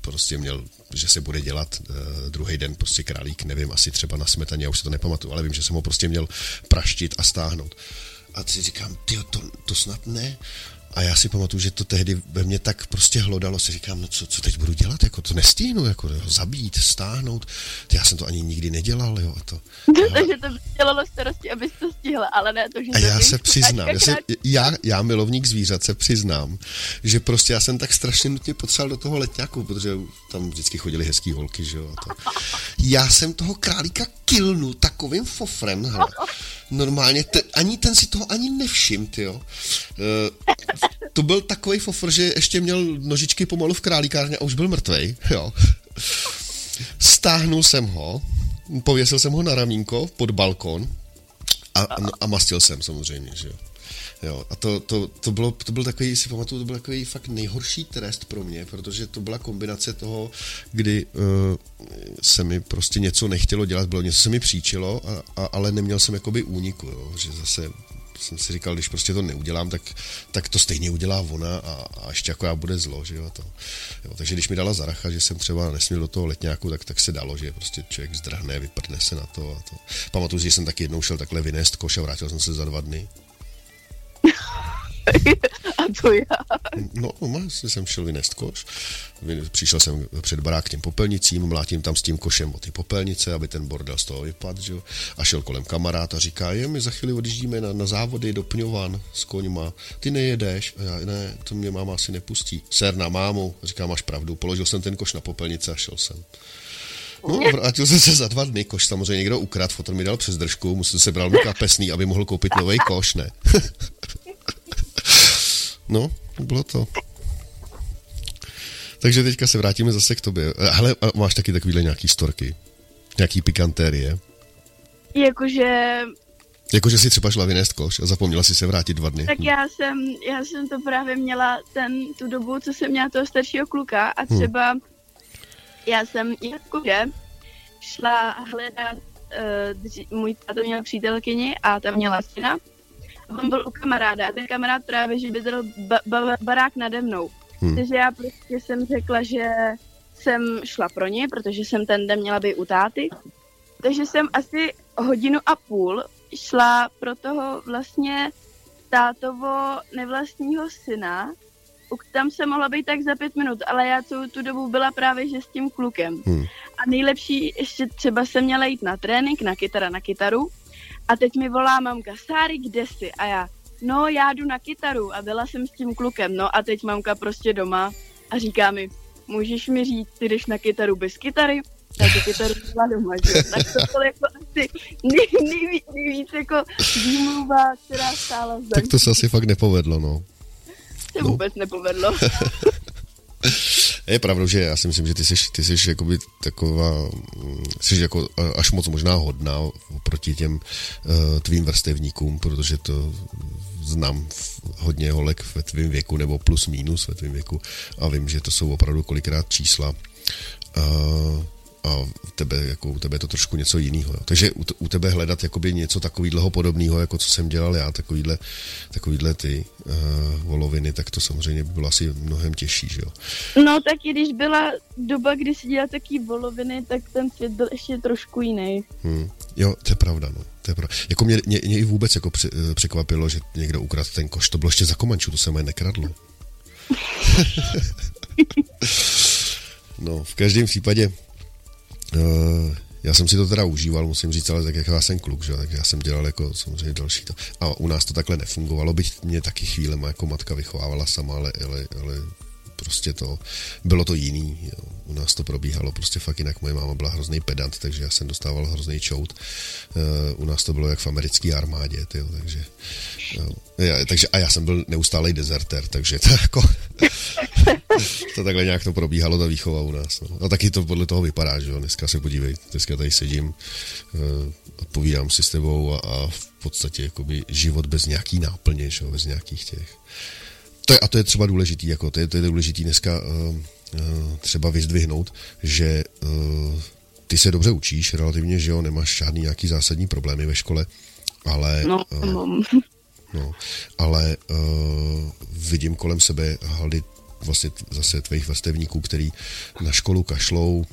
prostě měl, že se bude dělat uh, druhý den prostě králík, nevím, asi třeba na smetaně, já už se to nepamatuju, ale vím, že jsem ho prostě měl praštit a stáhnout. A si říkám, ty to, to snad ne. A já si pamatuju, že to tehdy ve mně tak prostě hlodalo, si říkám, no co, co teď budu dělat, jako to nestihnu, jako ho zabít, stáhnout, já jsem to ani nikdy nedělal, jo, a to. Takže to dělalo starosti, abys to stihla, ale ne to, že A já se přiznám, já, se, já, já, milovník zvířat, se přiznám, že prostě já jsem tak strašně nutně potřeboval do toho letňáku, protože tam vždycky chodili hezký holky, že jo, a to. Já jsem toho králíka kilnu takovým fofrem, hele. Normálně, te, ani ten si toho ani nevšim, ty jo. Uh, to byl takový fofr, že ještě měl nožičky pomalu v králíkárně a už byl mrtvej, jo. Stáhnul jsem ho, pověsil jsem ho na ramínko pod balkon a, a mastil jsem samozřejmě, že jo. Jo, a to, to, to, bylo, to byl takový, si pamatuju, to byl takový fakt nejhorší trest pro mě, protože to byla kombinace toho, kdy uh, se mi prostě něco nechtělo dělat, bylo něco se mi příčilo, a, a, ale neměl jsem jakoby úniku, jo, že zase jsem si říkal, když prostě to neudělám, tak, tak to stejně udělá ona a, a ještě jako já bude zlo, že jo, to. Jo, takže když mi dala zaracha, že jsem třeba nesměl do toho letňáku, tak, tak se dalo, že prostě člověk zdrhne, vyprdne se na to a to. Pamatuju, že jsem taky jednou šel takhle vynést koš a vrátil jsem se za dva dny. a to já. No, no jsem šel vynést koš, přišel jsem před barák k těm popelnicím, mlátím tam s tím košem o ty popelnice, aby ten bordel z toho vypadl, že? a šel kolem kamarád a říká, je, my za chvíli odjíždíme na, na závody do Pňovan s koňma, ty nejedeš, a já, ne, to mě máma asi nepustí. Ser na mámu, říká, máš pravdu, položil jsem ten koš na popelnice a šel jsem. No, vrátil jsem se za dva dny, koš samozřejmě někdo ukradl, fotor mi dal přes držku, musel se bral kapesný, aby mohl koupit nový koš, ne. No, bylo to. Takže teďka se vrátíme zase k tobě. Hele, máš taky takovýhle nějaký storky? Nějaký pikantérie? Jakože... Jakože si třeba šla vynést koš a zapomněla si se vrátit dva dny. Tak já jsem, já jsem to právě měla ten, tu dobu, co jsem měla toho staršího kluka a hmm. třeba hmm. já jsem jakože šla hledat, uh, můj táto měl přítelkyni a ta měla syna on byl u kamaráda a ten kamarád právě, že bydlel ba- ba- barák nade mnou. Hmm. Takže já prostě jsem řekla, že jsem šla pro ně, protože jsem ten den měla být u táty. Takže jsem asi hodinu a půl šla pro toho vlastně tátovo nevlastního syna. Tam se mohla být tak za pět minut, ale já celou tu dobu byla právě že s tím klukem. Hmm. A nejlepší, ještě třeba jsem měla jít na trénink, na kytara, na kytaru. A teď mi volá mamka, Sáry, kde jsi? A já, no já jdu na kytaru a byla jsem s tím klukem, no a teď mamka prostě doma a říká mi, můžeš mi říct, ty jdeš na kytaru bez kytary? Já tu kytaru byla doma, že? Tak to bylo jako asi nej, nejvíc, nejvíc jako výmluva, která stála za Tak to se asi fakt nepovedlo, no. Se no. vůbec nepovedlo. Je pravda, že já si myslím, že ty jsi, ty jsi jakoby taková, mm, jsi jako až moc možná hodná proti těm uh, tvým vrstevníkům, protože to znám hodně holek ve tvém věku, nebo plus minus ve tvém věku a vím, že to jsou opravdu kolikrát čísla. Tebe, jako u tebe je to trošku něco jiného. Takže u, u tebe hledat jakoby něco takového podobného, jako co jsem dělal já, takovýhle, takovýhle ty uh, voloviny, tak to samozřejmě by bylo asi mnohem těžší, že jo? No tak i když byla doba, kdy si dělal taky voloviny, tak ten svět byl ještě trošku jiný. Hmm. Jo, to je pravda, no. To je pravda. Jako mě, mě, mě i vůbec jako eh, překvapilo, že někdo ukradl ten koš. To bylo ještě za komanču, to se mě nekradlo. no, v každém případě já jsem si to teda užíval, musím říct, ale tak jak já jsem kluk, že? tak já jsem dělal jako samozřejmě další to. A u nás to takhle nefungovalo, byť mě taky chvíle jako matka vychovávala sama, ale, ale, ale prostě to, bylo to jiný, jo. u nás to probíhalo prostě fakt jinak, moje máma byla hrozný pedant, takže já jsem dostával hrozný čout, uh, u nás to bylo jak v americké armádě, tyjo, takže, jo. Já, takže a já jsem byl neustálej dezerter, takže to jako to takhle nějak to probíhalo, ta výchova u nás. No. A taky to podle toho vypadá, že jo, dneska se podívej, dneska tady sedím, uh, odpovídám si s tebou a, a v podstatě jakoby život bez nějaký náplně, že jo, bez nějakých těch to je, a to je třeba důležitý, jako to je, to je důležitý dneska uh, uh, třeba vyzdvihnout, že uh, ty se dobře učíš relativně, že jo, nemáš žádný nějaký zásadní problémy ve škole, ale... No, uh, no ale uh, vidím kolem sebe haldy vlastně zase tvých vrstevníků, který na školu kašlou,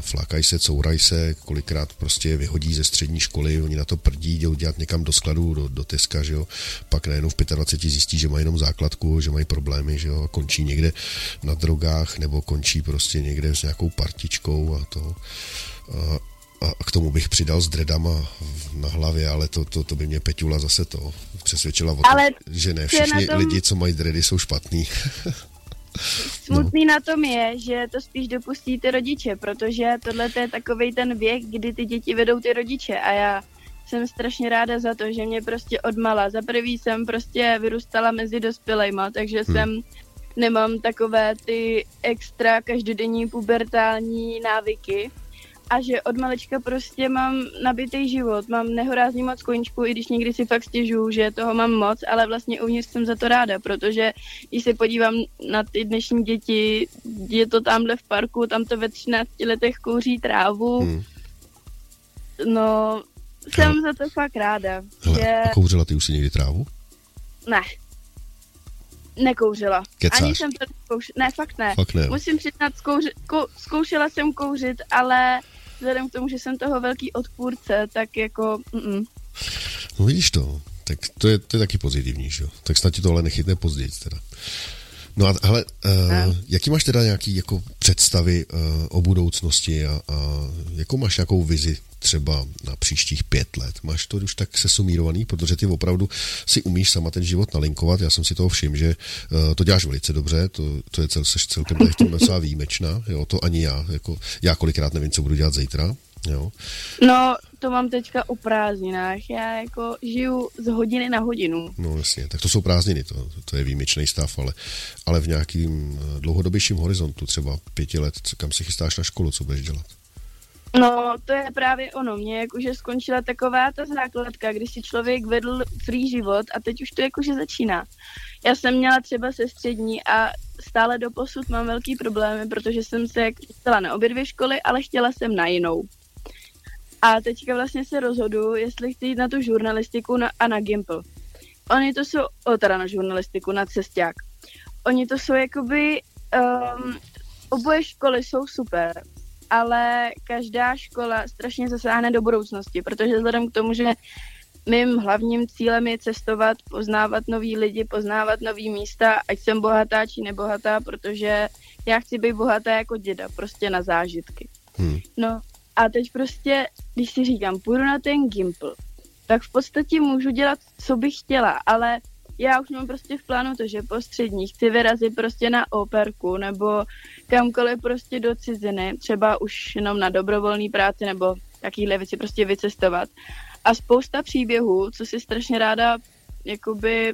flákají se, courají se, kolikrát prostě vyhodí ze střední školy, oni na to prdí, jdou dělat někam do skladu, do, do Teska, že jo, pak najednou v 25 zjistí, že mají jenom základku, že mají problémy, že jo, a končí někde na drogách, nebo končí prostě někde s nějakou partičkou a to. A, a k tomu bych přidal s dredama na hlavě, ale to, to, to by mě Peťula zase to přesvědčila o tom, že ne všichni tom... lidi, co mají dredy, jsou špatný. Smutný no. na tom je, že to spíš dopustí ty rodiče, protože tohle je takový ten věk, kdy ty děti vedou ty rodiče a já jsem strašně ráda za to, že mě prostě odmala. Za prvý jsem prostě vyrůstala mezi dospělejma, takže hmm. jsem nemám takové ty extra každodenní pubertální návyky a že od malička prostě mám nabitý život, mám nehorázný moc koníčku, i když někdy si fakt stěžuju, že toho mám moc, ale vlastně uvnitř jsem za to ráda, protože když se podívám na ty dnešní děti, je to tamhle v parku, tam to ve 13 letech kouří trávu, hmm. no jsem Hele. za to fakt ráda. Hele, že... a kouřila ty už si někdy trávu? Ne. Nekouřila. Kecáš. Ani jsem to zkoušela. Ne, fakt ne. Fakt ne. Musím přiznat, zkouři... Kou... zkoušela jsem kouřit, ale vzhledem k tomu, že jsem toho velký odpůrce, tak jako... Mm-mm. No vidíš to, tak to je, to je taky pozitivní, že jo? Tak snad ti to ale nechytne později teda. No a hele, uh, jaký máš teda nějaký jako představy uh, o budoucnosti a, a jakou máš nějakou vizi třeba na příštích pět let? Máš to už tak sesumírovaný, protože ty opravdu si umíš sama ten život nalinkovat. Já jsem si toho všiml, že uh, to děláš velice dobře, to, to je cel, seš celkem v tom docela výjimečná, jo, to ani já, jako, já kolikrát nevím, co budu dělat zítra, jo. No, to mám teďka o prázdninách. Já jako žiju z hodiny na hodinu. No jasně, tak to jsou prázdniny, to, to je výjimečný stav, ale, ale v nějakým eh, dlouhodobějším horizontu, třeba pěti let, kam si chystáš na školu, co budeš dělat? No, to je právě ono. Mně jakože skončila taková ta základka, kdy si člověk vedl free život a teď už to jakože začíná. Já jsem měla třeba se střední a stále do posud mám velký problémy, protože jsem se chtěla na obě dvě školy, ale chtěla jsem na jinou. A teďka vlastně se rozhodu, jestli chci jít na tu žurnalistiku na, a na Gimple. Oni to jsou, o, teda na žurnalistiku, na cesták. Oni to jsou jakoby, um, oboje školy jsou super, ale každá škola strašně zasáhne do budoucnosti, protože vzhledem k tomu, že mým hlavním cílem je cestovat, poznávat nový lidi, poznávat nový místa, ať jsem bohatá či nebohatá, protože já chci být bohatá jako děda, prostě na zážitky. Hmm. No a teď prostě, když si říkám, půjdu na ten Gimple, tak v podstatě můžu dělat, co bych chtěla, ale já už mám prostě v plánu to, že po střední chci vyrazit prostě na operku nebo kamkoliv prostě do ciziny, třeba už jenom na dobrovolný práci nebo takovýhle věci prostě vycestovat. A spousta příběhů, co si strašně ráda jakoby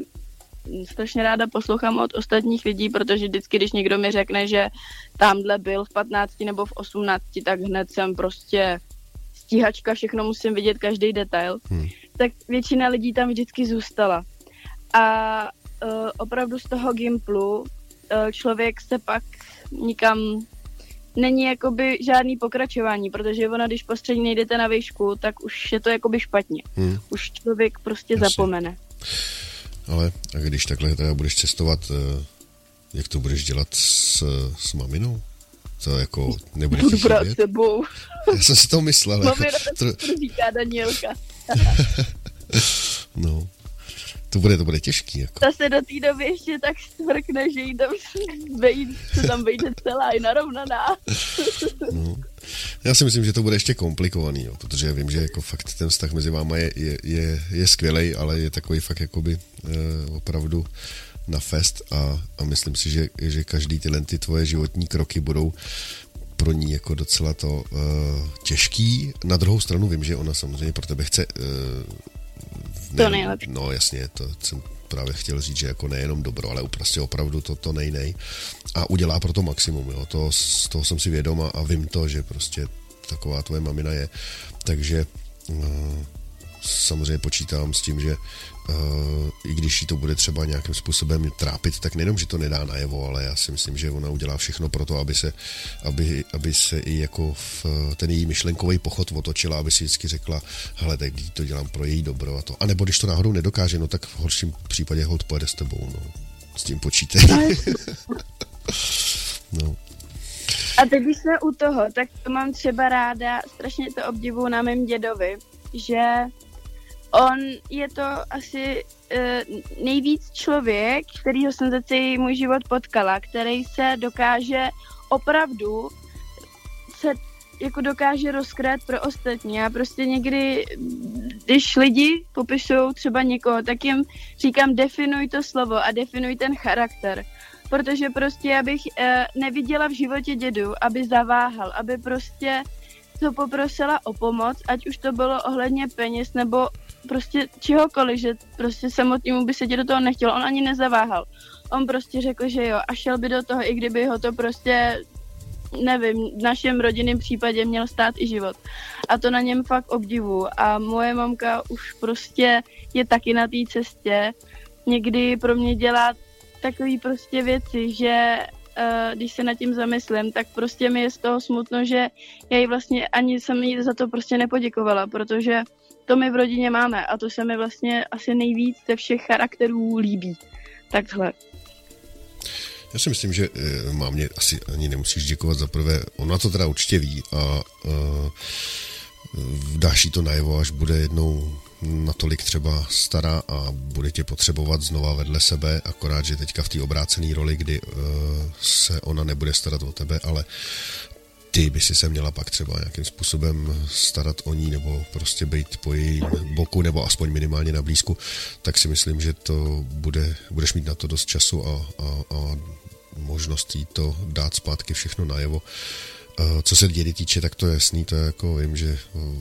strašně ráda poslouchám od ostatních lidí, protože vždycky, když někdo mi řekne, že tamhle byl v 15 nebo v 18, tak hned jsem prostě stíhačka, všechno musím vidět, každý detail. Hmm. Tak většina lidí tam vždycky zůstala. A uh, opravdu z toho Gimplu uh, člověk se pak nikam není jakoby žádný pokračování, protože ono, když postřední nejdete na výšku, tak už je to jakoby špatně. Hmm. Už člověk prostě Jasně. zapomene. Ale a když takhle teda budeš cestovat, eh, jak to budeš dělat s, s maminou? To jako nebude Budu brát s sebou. Já jsem si to myslel. Mamina to... to říká Danielka. no, to bude, to bude těžký. Jako. Ta se do té doby ještě tak stvrkne, že jí tam vejde, se tam vejde celá i narovnaná. no. Já si myslím, že to bude ještě komplikovaný, jo, protože já vím, že jako fakt ten vztah mezi váma je, je, je, je skvělý, ale je takový fakt jakoby eh, opravdu na fest a, a myslím si, že, že každý tyhle ty tvoje životní kroky budou pro ní jako docela to uh, těžký. Na druhou stranu vím, že ona samozřejmě pro tebe chce uh, ne, to nejlepší. No jasně, to jsem právě chtěl říct, že jako nejenom dobro, ale prostě opravdu to, to nejnej. A udělá pro to maximum, jo. To, z toho jsem si vědom a, vím to, že prostě taková tvoje mamina je. Takže uh, samozřejmě počítám s tím, že i když jí to bude třeba nějakým způsobem trápit, tak nejenom, že to nedá najevo, ale já si myslím, že ona udělá všechno pro to, aby se, aby, aby se i jako v ten její myšlenkový pochod otočila, aby si vždycky řekla, hele, tak to dělám pro její dobro a to. A nebo když to náhodou nedokáže, no tak v horším případě hold pojede s tebou, no. S tím počítej. no. A teď, když jsme u toho, tak to mám třeba ráda, strašně to obdivu na mém dědovi, že On je to asi uh, nejvíc člověk, kterýho jsem za celý můj život potkala, který se dokáže opravdu se jako dokáže rozkrát pro ostatní. Já prostě někdy, když lidi popisují třeba někoho, tak jim říkám definuj to slovo a definuj ten charakter. Protože prostě já bych uh, neviděla v životě dědu, aby zaváhal, aby prostě to poprosila o pomoc, ať už to bylo ohledně peněz nebo prostě čehokoliv, že prostě samotnému by se do toho nechtělo, on ani nezaváhal. On prostě řekl, že jo a šel by do toho, i kdyby ho to prostě nevím, v našem rodinném případě měl stát i život. A to na něm fakt obdivu. A moje mamka už prostě je taky na té cestě. Někdy pro mě dělá takové prostě věci, že uh, když se nad tím zamyslím, tak prostě mi je z toho smutno, že já jí vlastně ani jsem jí za to prostě nepoděkovala, protože to my v rodině máme a to se mi vlastně asi nejvíc ze všech charakterů líbí. Takhle. Já si myslím, že e, mámě asi ani nemusíš děkovat za prvé. Ona to teda určitě ví a, a dáš jí to najevo, až bude jednou natolik třeba stará a bude tě potřebovat znova vedle sebe, akorát, že teďka v té obrácené roli, kdy uh, se ona nebude starat o tebe, ale ty by si se měla pak třeba nějakým způsobem starat o ní nebo prostě být po jejím boku nebo aspoň minimálně na blízku, tak si myslím, že to bude, budeš mít na to dost času a, a, a možností to dát zpátky všechno najevo. Co se dědy týče, tak to je jasný, to je jako vím, že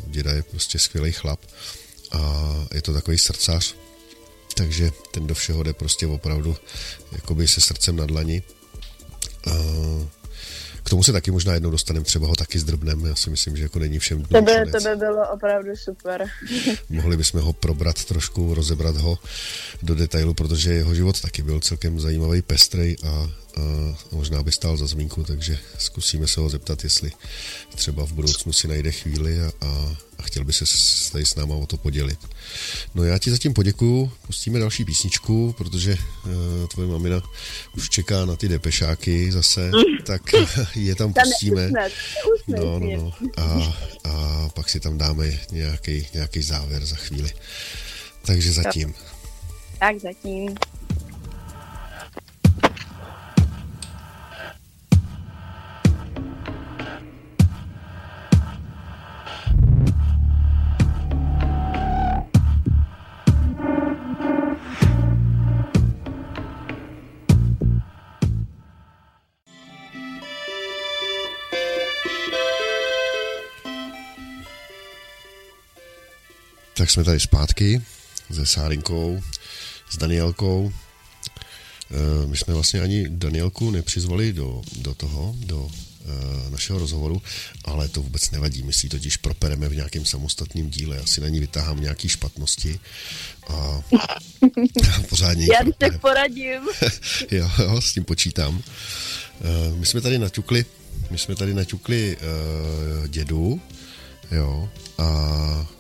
děda je prostě skvělý chlap a je to takový srdcař, takže ten do všeho jde prostě opravdu jakoby se srdcem na dlani. K tomu se taky možná jednou dostaneme, třeba ho taky zdrbnem, já si myslím, že jako není všem To by, to by bylo opravdu super. Mohli bychom ho probrat trošku, rozebrat ho do detailu, protože jeho život taky byl celkem zajímavý, pestrej a, a možná by stál za zmínku, takže zkusíme se ho zeptat, jestli třeba v budoucnu si najde chvíli a, a, a chtěl by se tady s náma o to podělit. No já ti zatím poděkuju, pustíme další písničku, protože uh, tvoje mamina už čeká na ty depešáky zase, tak je tam pustíme. No, no, no. A, a pak si tam dáme nějaký, nějaký závěr za chvíli. Takže zatím. Tak zatím. Tak jsme tady zpátky se Sárinkou, s Danielkou. Eh, my jsme vlastně ani Danielku nepřizvali do, do toho, do eh, našeho rozhovoru, ale to vůbec nevadí. My si totiž propereme v nějakém samostatném díle. Asi na ní vytáhám nějaké špatnosti a pořádně Já se poradím. jo, jo, s tím počítám. Eh, my jsme tady naťukli, my jsme tady naťukli uh, dědu, jo, a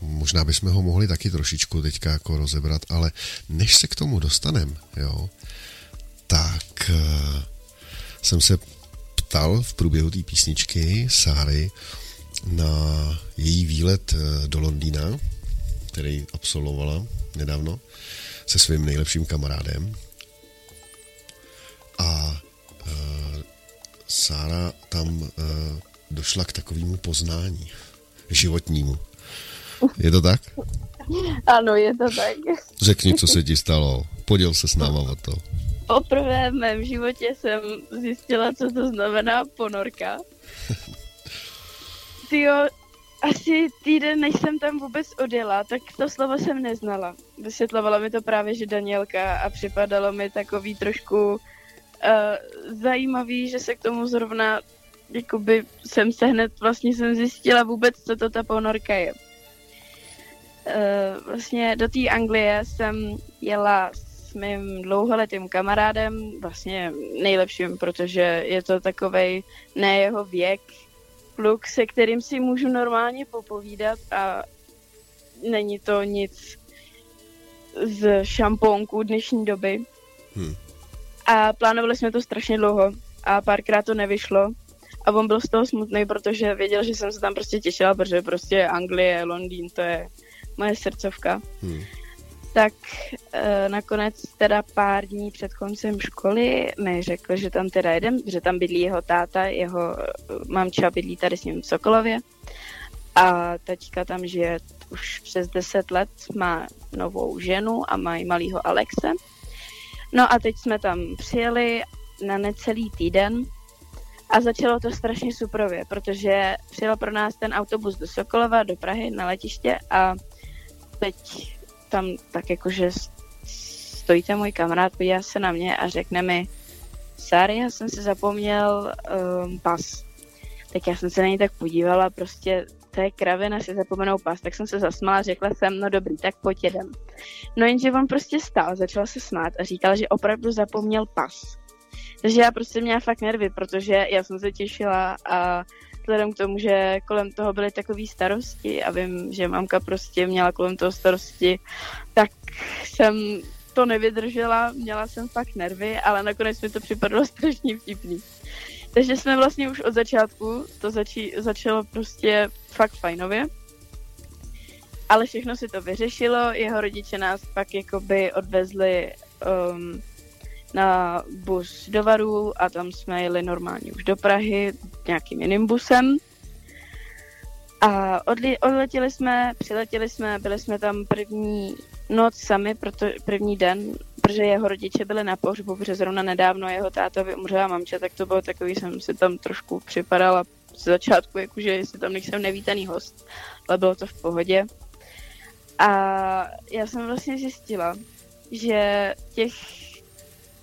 možná bychom ho mohli taky trošičku teďka jako rozebrat, ale než se k tomu dostanem, jo, tak uh, jsem se ptal v průběhu té písničky Sáry na její výlet eh, do Londýna, který absolvovala nedávno se svým nejlepším kamarádem. A uh, Sára tam uh, došla k takovému poznání životnímu. Je to tak? Ano, je to tak. Řekni, co se ti stalo. Poděl se s náma o to. Poprvé v mém životě jsem zjistila, co to znamená ponorka. Tyjo, asi týden, než jsem tam vůbec odjela, tak to slovo jsem neznala. Vysvětlovala mi to právě, že Danielka a připadalo mi takový trošku uh, zajímavý, že se k tomu zrovna jakoby jsem se hned vlastně jsem zjistila vůbec, co to ta ponorka je. Uh, vlastně do té Anglie jsem jela s mým dlouholetým kamarádem, vlastně nejlepším, protože je to takovej ne jeho věk, kluk, se kterým si můžu normálně popovídat a není to nic z šampónku dnešní doby. Hmm. A plánovali jsme to strašně dlouho a párkrát to nevyšlo. A on byl z toho smutný, protože věděl, že jsem se tam prostě těšila, protože prostě Anglie, Londýn, to je moje srdcovka. Hmm. Tak e, nakonec teda pár dní před koncem školy mi řekl, že tam teda jedem, že tam bydlí jeho táta, jeho eh, mamča bydlí tady s ním v Sokolově a teďka tam žije už přes 10 let, má novou ženu a mají malýho Alexe. No a teď jsme tam přijeli na necelý týden a začalo to strašně suprově, protože přijel pro nás ten autobus do Sokolova, do Prahy na letiště a teď tam tak jakože stojí ten můj kamarád, podívá se na mě a řekne mi, sorry, já jsem si zapomněl um, pas. Tak já jsem se na něj tak podívala, prostě to je kravina si zapomenou pas, tak jsem se zasmála, řekla jsem, no dobrý, tak pojď jedem. No jenže on prostě stál, začal se smát a říkal, že opravdu zapomněl pas. Takže já prostě měla fakt nervy, protože já jsem se těšila a vzhledem k tomu, že kolem toho byly takové starosti a vím, že mamka prostě měla kolem toho starosti, tak jsem to nevydržela, měla jsem fakt nervy, ale nakonec mi to připadlo strašně vtipný. Takže jsme vlastně už od začátku, to začí, začalo prostě fakt fajnově. Ale všechno si to vyřešilo, jeho rodiče nás pak jakoby odvezli um, na bus do Varu a tam jsme jeli normálně už do Prahy nějakým jiným busem. A odli, odletěli jsme, přiletěli jsme, byli jsme tam první noc sami, proto, první den, protože jeho rodiče byli na pohřbu, protože zrovna nedávno jeho tátovi umřela mamče, tak to bylo takový, jsem si tam trošku připadala z začátku, jakože jestli tam nejsem nevítaný host, ale bylo to v pohodě. A já jsem vlastně zjistila, že těch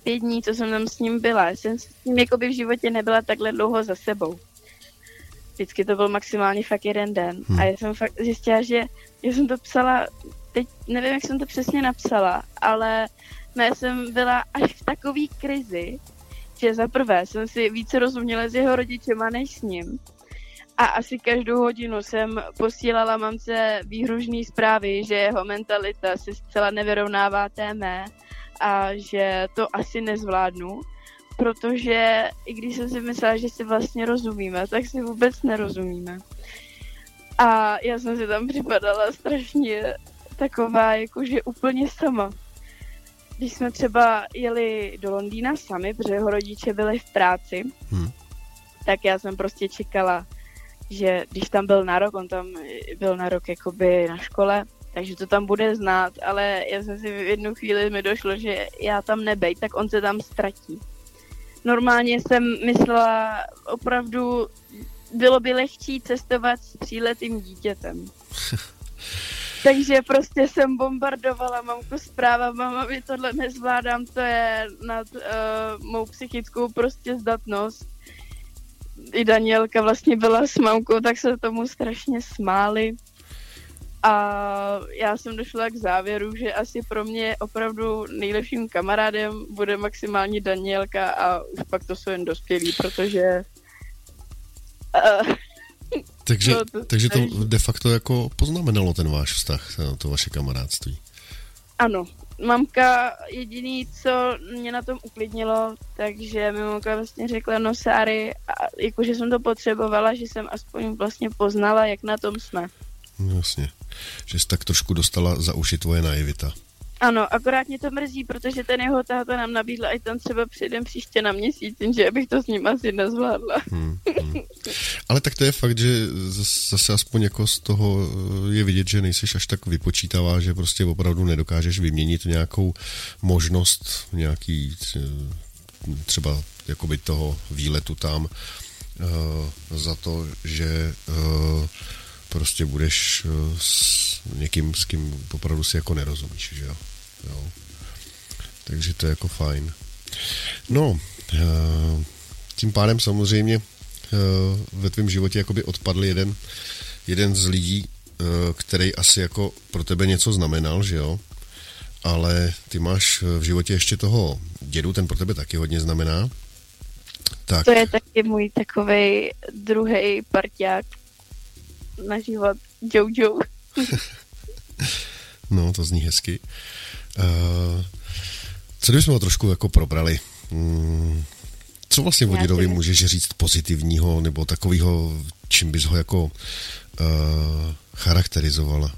pět dní, co jsem tam s ním byla, jsem s ním jakoby v životě nebyla takhle dlouho za sebou. Vždycky to byl maximálně fakt jeden den. Hmm. A já jsem fakt zjistila, že já jsem to psala, teď nevím, jak jsem to přesně napsala, ale já jsem byla až v takové krizi, že za prvé jsem si více rozuměla s jeho rodičema než s ním. A asi každou hodinu jsem posílala mamce výhružné zprávy, že jeho mentalita se zcela nevyrovnává té mé a že to asi nezvládnu, protože i když jsem si myslela, že si vlastně rozumíme, tak si vůbec nerozumíme. A já jsem si tam připadala strašně taková, jakože úplně sama. Když jsme třeba jeli do Londýna sami, protože jeho rodiče byli v práci, hmm. tak já jsem prostě čekala, že když tam byl na rok, on tam byl na rok jakoby na škole, takže to tam bude znát, ale já jsem si v jednu chvíli mi došlo, že já tam nebej, tak on se tam ztratí. Normálně jsem myslela, opravdu bylo by lehčí cestovat s tříletým dítětem. Takže prostě jsem bombardovala mamku zpráva, mama, my tohle nezvládám, to je nad uh, mou psychickou prostě zdatnost. I Danielka vlastně byla s mamkou, tak se tomu strašně smáli. A já jsem došla k závěru, že asi pro mě opravdu nejlepším kamarádem bude maximálně Danielka a už pak to jsou jen dospělí, protože... Uh, takže, no, to, takže to de facto jako poznamenalo ten váš vztah, to vaše kamarádství. Ano, mamka jediný, co mě na tom uklidnilo, takže mi mamka vlastně řekla, no Sáry, jakože jsem to potřebovala, že jsem aspoň vlastně poznala, jak na tom jsme. No, jasně, že jsi tak trošku dostala za uši tvoje naivita. Ano, akorát mě to mrzí, protože ten jeho táta nám nabídl, ať tam třeba přijdem příště na měsíc, že bych to s ním asi nezvládla. Hmm, hmm. Ale tak to je fakt, že zase aspoň jako z toho eh, je vidět, že nejsiš až tak vypočítavá, že prostě opravdu nedokážeš vyměnit nějakou možnost, nějaký eh, třeba jakoby toho výletu tam uh, za to, že prostě budeš eh, s někým, s kým opravdu si jako nerozumíš, že jo. jo. Takže to je jako fajn. No, eh, tím pádem samozřejmě eh, ve tvém životě jakoby odpadl jeden, jeden z lidí, který asi jako pro tebe něco znamenal, že jo? Ale ty máš v životě ještě toho dědu, ten pro tebe taky hodně znamená. Tak. To je taky můj takový druhý parťák, na život Jojo. no, to zní hezky. Uh, co kdybychom ho trošku jako probrali? Hmm, co vlastně o dědovi můžeš říct pozitivního nebo takového, čím bys ho jako uh, charakterizovala?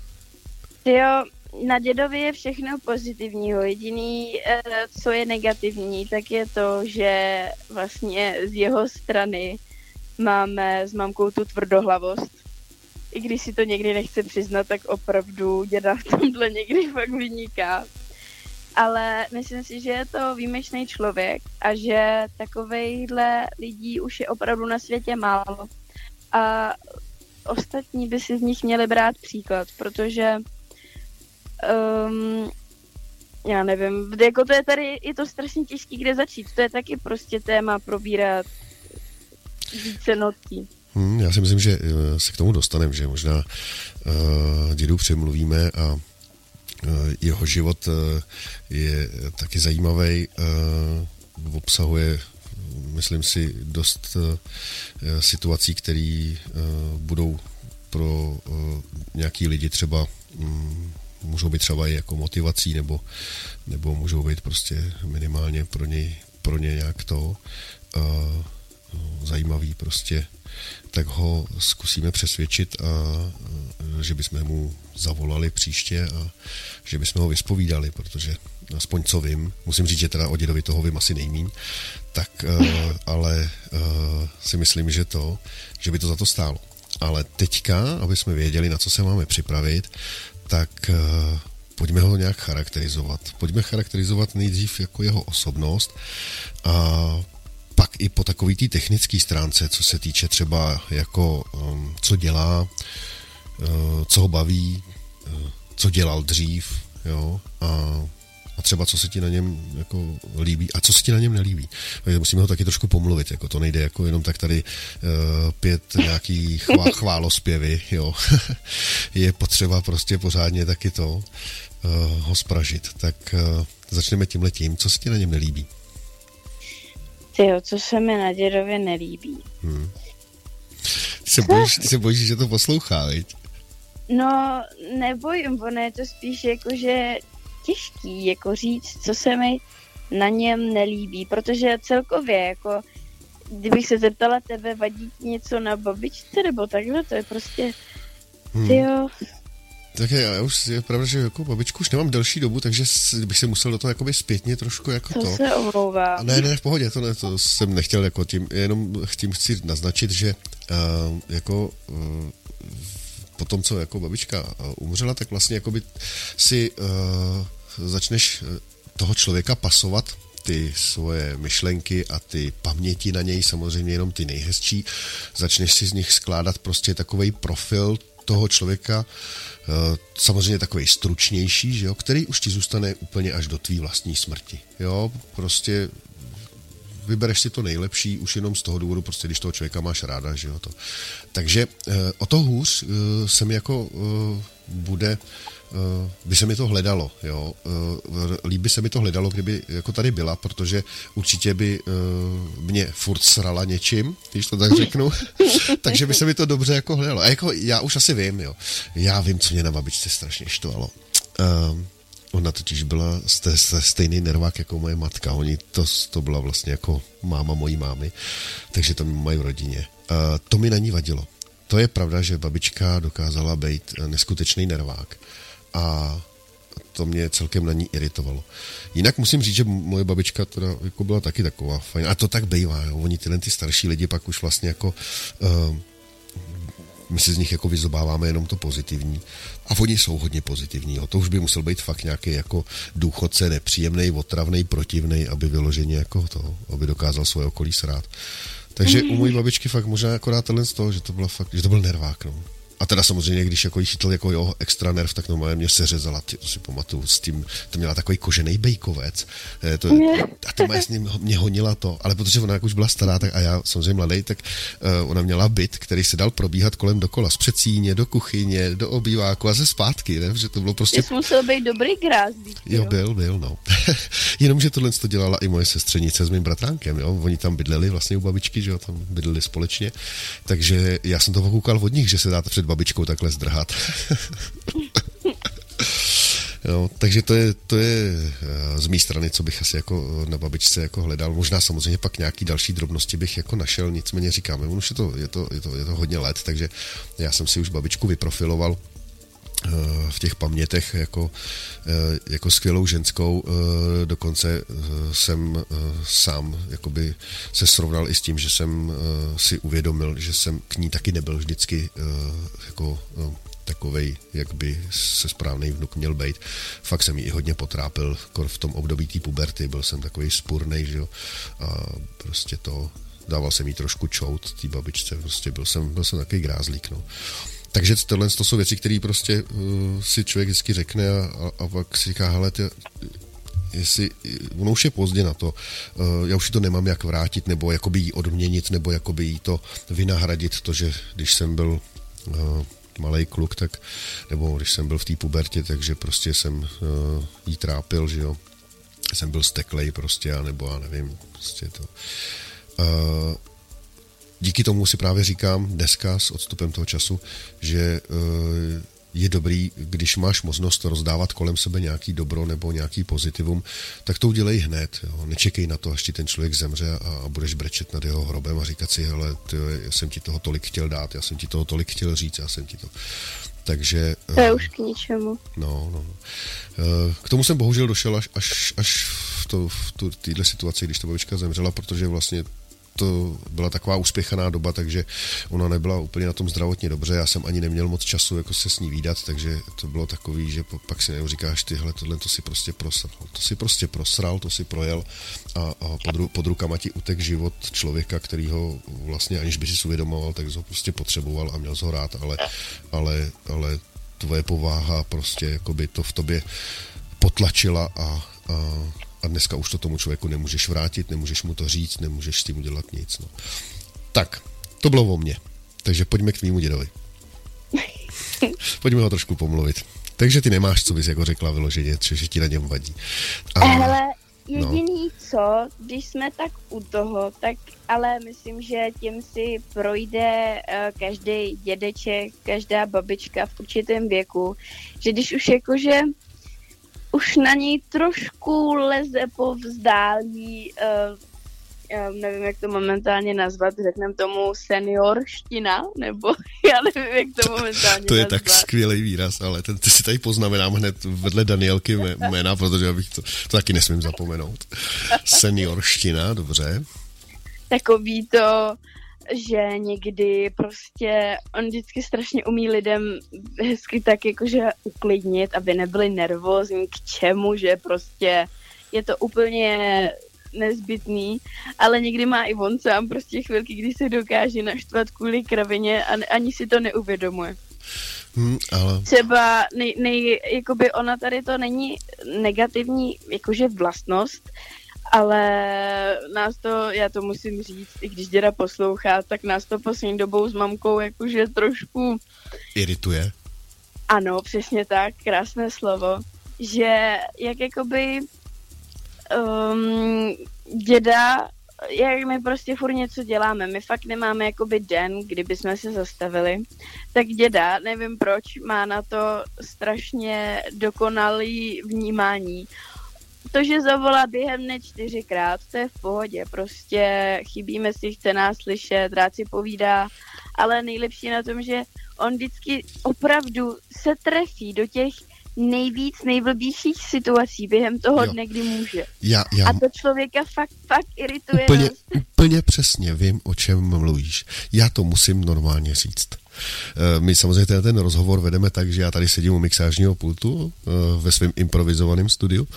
Jo, na dědovi je všechno pozitivního. Jediný, uh, co je negativní, tak je to, že vlastně z jeho strany máme s mamkou tu tvrdohlavost, i když si to někdy nechce přiznat, tak opravdu děda v tomhle někdy fakt vyniká. Ale myslím si, že je to výjimečný člověk a že takovejhle lidí už je opravdu na světě málo. A ostatní by si z nich měli brát příklad, protože um, já nevím, jako to je tady, je to strašně těžký, kde začít. To je taky prostě téma probírat více notí. Hmm, já si myslím, že eh, se k tomu dostaneme, že možná uh, dědu přemluvíme a uh, jeho život uh, je taky zajímavý, uh, obsahuje, myslím si, dost uh, situací, které uh, budou pro uh, nějaký lidi třeba um, můžou být třeba i jako motivací, nebo, nebo můžou být prostě minimálně pro něj, pro ně nějak to zajímavý prostě, tak ho zkusíme přesvědčit a že bychom mu zavolali příště a že bychom ho vyspovídali, protože aspoň co vím, musím říct, že teda o dědovi toho vím asi nejmíň, tak ale si myslím, že to, že by to za to stálo. Ale teďka, aby jsme věděli, na co se máme připravit, tak pojďme ho nějak charakterizovat. Pojďme charakterizovat nejdřív jako jeho osobnost a pak i po takové té technické stránce, co se týče třeba jako um, co dělá, uh, co ho baví, uh, co dělal dřív, jo, a, a třeba co se ti na něm jako líbí a co se ti na něm nelíbí. Musíme ho taky trošku pomluvit, jako to nejde jako jenom tak tady uh, pět nějaký chvá, chválospěvy, jo. Je potřeba prostě pořádně taky to uh, ho spražit. Tak uh, začneme tím letím. Co se ti na něm nelíbí? Tyjo, co se mi na dědově nelíbí. Hmm. Ty se, bojíš, ty se bojíš, že to poslouchá, viď? No, nebojím, ono je to spíš jako, že těžký jako říct, co se mi na něm nelíbí, protože celkově jako kdybych se zeptala tebe, vadí něco na babičce nebo takhle, to je prostě, hmm. tyjo, tak je, já už je pravda, že jako babičku už nemám delší dobu, takže bych se musel do toho jakoby zpětně trošku jako to. To se omlouvám. Ne, ne, v pohodě, to, ne, to jsem nechtěl jako tím, jenom tím chci naznačit, že uh, jako uh, po tom, co jako babička uh, umřela, tak vlastně jakoby si uh, začneš toho člověka pasovat ty svoje myšlenky a ty paměti na něj, samozřejmě jenom ty nejhezčí, začneš si z nich skládat prostě takový profil toho člověka, Eh, samozřejmě takový stručnější, že jo, který už ti zůstane úplně až do tvý vlastní smrti. Jo, prostě vybereš si to nejlepší už jenom z toho důvodu, prostě když toho člověka máš ráda, že jo to. Takže eh, o to hůř eh, se mi jako bude Eh, by se mi to hledalo, jo. Eh, líp by se mi to hledalo, kdyby jako tady byla, protože určitě by eh, mě furt srala něčím, když to tak řeknu, takže by se mi to dobře jako hledalo. A jako já už asi vím, jo. Já vím, co mě na babičce strašně štvalo. Ona totiž byla stejný nervák jako moje matka. Oni to, to byla vlastně jako máma mojí mámy, takže to mají v rodině. to mi na ní vadilo. To je pravda, že babička dokázala být neskutečný nervák a to mě celkem na ní iritovalo. Jinak musím říct, že moje babička teda jako byla taky taková fajn. A to tak bývá, jo. Oni tyhle ty starší lidi pak už vlastně jako uh, my si z nich jako vyzobáváme jenom to pozitivní. A oni jsou hodně pozitivní. Jo. To už by musel být fakt nějaký jako důchodce, nepříjemný, otravný, protivný, aby vyloženě jako to, aby dokázal svoje okolí srát. Takže u mojí babičky fakt možná akorát tenhle z toho, že to, byla fakt, že to byl nervák. No. A teda samozřejmě, když jako jí chytl jako jo, extra nerv, tak normálně mě seřezala, to si pamatuju, s tím, to měla takový kožený bejkovec. Eh, to, a to mě, mě honila to, ale protože ona jak už byla stará, tak a já samozřejmě mladý, tak uh, ona měla byt, který se dal probíhat kolem dokola, z předsíně do kuchyně, do obýváku a ze zpátky, ne? že to bylo prostě... Jsi musel být dobrý grázlík. Jo, byl, byl, no. Jenomže tohle to dělala i moje sestřenice s mým bratránkem, jo. Oni tam bydleli vlastně u babičky, že jo, tam bydleli společně. Takže já jsem to pokoukal od nich, že se dáte před babičkou takhle zdrhat. Jo, takže to je, to je eh, z mé strany, co bych asi jako na babičce jako hledal. Možná samozřejmě pak nějaký další drobnosti bych jako našel, nicméně říkáme, už je to, je to, je to, je to hodně let, takže já jsem si už babičku vyprofiloval eh, v těch pamětech jako, eh, jako skvělou ženskou. Dokonce jsem sám jakoby se srovnal i s tím, že jsem si uvědomil, že jsem k ní taky nebyl vždycky jako takovej, jak by se správný vnuk měl být. Fakt jsem ji i hodně potrápil v tom období té puberty, byl jsem takový spurnej, že jo, a prostě to, dával jsem jí trošku čout, té babičce, prostě byl jsem, byl jsem takový grázlík, no. Takže tohle to jsou věci, které prostě uh, si člověk vždycky řekne a, a, a pak si říká, hele, tě, jestli, ono už je pozdě na to, já už to nemám jak vrátit, nebo jakoby jí odměnit, nebo jakoby jí to vynahradit, to, že když jsem byl malý kluk, tak, nebo když jsem byl v té pubertě, takže prostě jsem jí trápil, že jo, jsem byl steklej prostě, nebo já nevím, prostě to. Uh, díky tomu si právě říkám dneska s odstupem toho času, že uh, je dobrý, když máš možnost rozdávat kolem sebe nějaký dobro nebo nějaký pozitivum, tak to udělej hned. Jo. Nečekej na to, až ti ten člověk zemře a, a budeš brečet nad jeho hrobem a říkat si, hele, ty, já jsem ti toho tolik chtěl dát, já jsem ti toho tolik chtěl říct, já jsem ti to... Takže... To je uh, už k ničemu. No, no. Uh, k tomu jsem bohužel došel až, až, až v, to, v tu, téhle situaci, když ta babička zemřela, protože vlastně to byla taková úspěchaná doba, takže ona nebyla úplně na tom zdravotně dobře. Já jsem ani neměl moc času jako se s ní výdat, takže to bylo takový, že pak si říkáš, tyhle, tohle to si prostě prosral. To si prostě prosral, to si projel a, a pod, pod rukama ti utek život člověka, který ho vlastně aniž by si uvědomoval, tak ho prostě potřeboval a měl ho rád, ale, ale, ale tvoje pováha prostě jakoby to v tobě potlačila a, a a dneska už to tomu člověku nemůžeš vrátit, nemůžeš mu to říct, nemůžeš s tím udělat nic. No. Tak, to bylo o mně. Takže pojďme k tvýmu dědovi. pojďme ho trošku pomluvit. Takže ty nemáš, co bys jako řekla vyloženě, že ti na něm vadí. A, ale jediný no. co, když jsme tak u toho, tak ale myslím, že tím si projde uh, každý dědeček, každá babička v určitém věku, že když už jakože už na něj trošku leze po vzdálí, uh, já nevím, jak to momentálně nazvat, řekneme tomu seniorština, nebo já nevím, jak to momentálně To je nazvat. tak skvělý výraz, ale ten, ty si tady poznamenám hned vedle Danielky jména, protože abych to, to taky nesmím zapomenout. Seniorština, dobře. Takový to, že někdy prostě on vždycky strašně umí lidem hezky tak jakože uklidnit, aby nebyli nervózní k čemu, že prostě je to úplně nezbytný, ale někdy má i on sám prostě chvilky, kdy se dokáže naštvat kvůli kravině a ani si to neuvědomuje. Hmm, ale... Třeba nej, nej, jakoby ona tady to není negativní jakože vlastnost, ale nás to, já to musím říct, i když děda poslouchá, tak nás to poslední dobou s mamkou jakože trošku... Irituje? Ano, přesně tak, krásné slovo, že jak jakoby um, děda, jak my prostě furt něco děláme, my fakt nemáme jakoby den, kdyby jsme se zastavili, tak děda, nevím proč, má na to strašně dokonalý vnímání to, že zavolá během dne čtyřikrát, to je v pohodě, prostě chybíme si, chce nás slyšet, rád si povídá, ale nejlepší na tom, že on vždycky opravdu se trefí do těch nejvíc, nejblbějších situací během toho jo. dne, kdy může. Já, já... A to člověka fakt, fakt irituje. Úplně, úplně přesně vím, o čem mluvíš. Já to musím normálně říct. Eh, my samozřejmě ten, ten rozhovor vedeme tak, že já tady sedím u mixážního pultu eh, ve svém improvizovaném studiu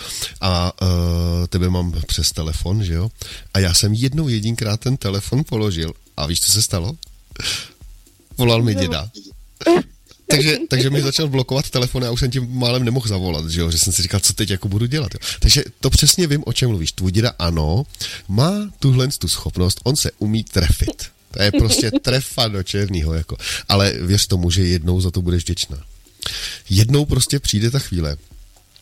a eh, tebe mám přes telefon, že jo? A já jsem jednou jedinkrát ten telefon položil a víš, co se stalo? Volal mi děda. Takže, takže mi začal blokovat telefon a už jsem tím málem nemohl zavolat, že, jo? že jsem si říkal, co teď jako budu dělat. Jo? Takže to přesně vím, o čem mluvíš. Tvůj děda ano, má tuhle tu schopnost, on se umí trefit. To je prostě trefa do černého, jako. Ale věř tomu, že jednou za to budeš vděčná. Jednou prostě přijde ta chvíle,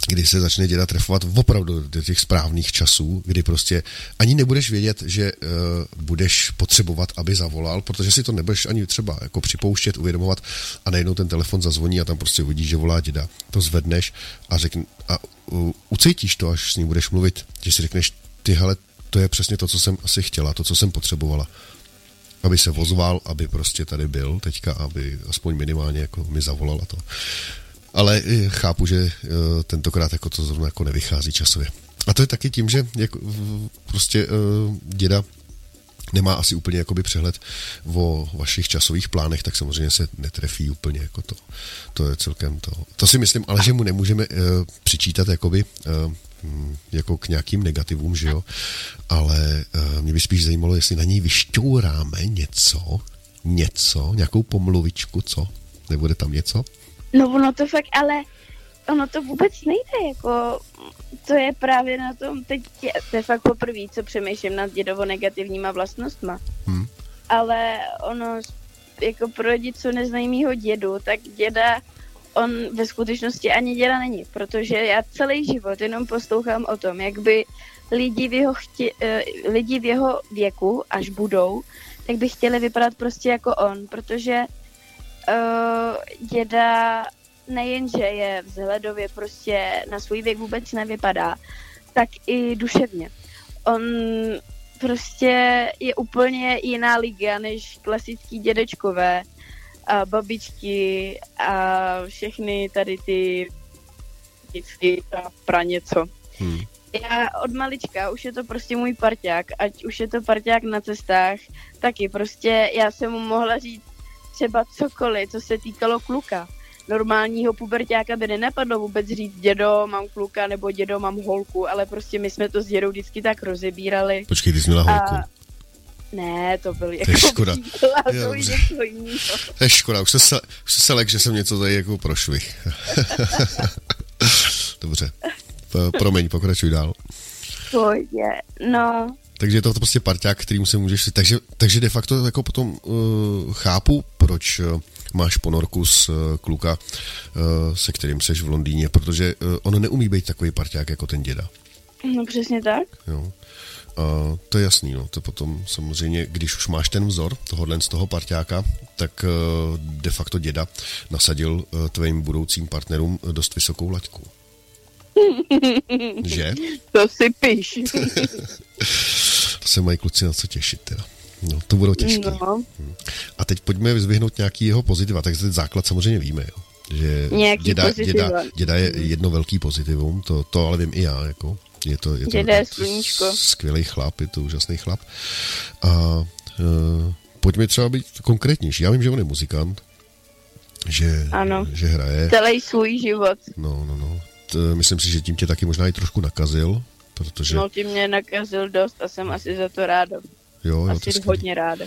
kdy se začne děda trefovat opravdu do těch správných časů, kdy prostě ani nebudeš vědět, že uh, budeš potřebovat, aby zavolal, protože si to nebudeš ani třeba jako připouštět, uvědomovat a najednou ten telefon zazvoní a tam prostě vidíš, že volá děda. To zvedneš a řekne, a uh, ucítíš to, až s ním budeš mluvit, že si řekneš, ty hele, to je přesně to, co jsem asi chtěla, to, co jsem potřebovala aby se vozval, aby prostě tady byl teďka, aby aspoň minimálně jako mi zavolal a to. Ale chápu, že eh, tentokrát jako to zrovna jako nevychází časově. A to je taky tím, že jako prostě eh, děda nemá asi úplně jakoby přehled o vašich časových plánech, tak samozřejmě se netrefí úplně jako to. To je celkem to. To si myslím, ale že mu nemůžeme uh, přičítat jakoby uh, jako k nějakým negativům, že jo, ale uh, mě by spíš zajímalo, jestli na něj vyšťouráme něco, něco, nějakou pomluvičku, co? Nebude tam něco? No ono to fakt, ale ono to vůbec nejde, jako to je právě na tom, teď je, to je fakt poprvé, co přemýšlím nad dědovo negativníma vlastnostma. Hmm. Ale ono, jako pro lidi, co neznají mýho dědu, tak děda, on ve skutečnosti ani děda není, protože já celý život jenom poslouchám o tom, jak by lidi v jeho, chtě, uh, lidi v jeho věku, až budou, tak by chtěli vypadat prostě jako on, protože uh, děda nejenže je vzhledově prostě na svůj věk vůbec nevypadá, tak i duševně. On prostě je úplně jiná liga než klasický dědečkové a babičky a všechny tady ty vždycky pra něco. Hmm. Já od malička už je to prostě můj parťák, ať už je to parťák na cestách, taky prostě já jsem mu mohla říct třeba cokoliv, co se týkalo kluka normálního pubertáka by nenapadlo vůbec říct dědo, mám kluka nebo dědo, mám holku, ale prostě my jsme to s dědou vždycky tak rozebírali. Počkej, ty jsi měla holku. A... Ne, to byl jako... To je škoda. Jo, to je škoda, už se, se, už se lek, že jsem něco tady jako prošvih. Dobře. Promiň, pokračuj dál. je, no. Takže je to prostě parťák, kterým se můžeš... Takže, takže de facto jako potom uh, chápu, proč uh, máš ponorku z uh, kluka, uh, se kterým seš v Londýně, protože uh, on neumí být takový parťák jako ten děda. No přesně tak. Jo. A to je jasný, no. To potom samozřejmě, když už máš ten vzor tohohle z toho parťáka, tak uh, de facto děda nasadil uh, tvým budoucím partnerům dost vysokou laťku. Že? To si píš. to se mají kluci na co těšit teda. No, to budou těžké. No. Hm. A teď pojďme vyzvihnout nějaký jeho pozitiva. Tak ten základ samozřejmě víme, jo. že děda, děda, děda, je jedno velký pozitivum, to, to ale vím i já. Jako. Je to, je to děda je sluníčko. skvělý chlap, je to úžasný chlap. A uh, pojďme třeba být konkrétnější. Já vím, že on je muzikant, že, ano. že hraje. Celý svůj život. No, no, no. T, myslím si, že tím tě taky možná i trošku nakazil, protože... No, tím mě nakazil dost a jsem asi za to ráda. Jo, jo, Asi to hodně ráda.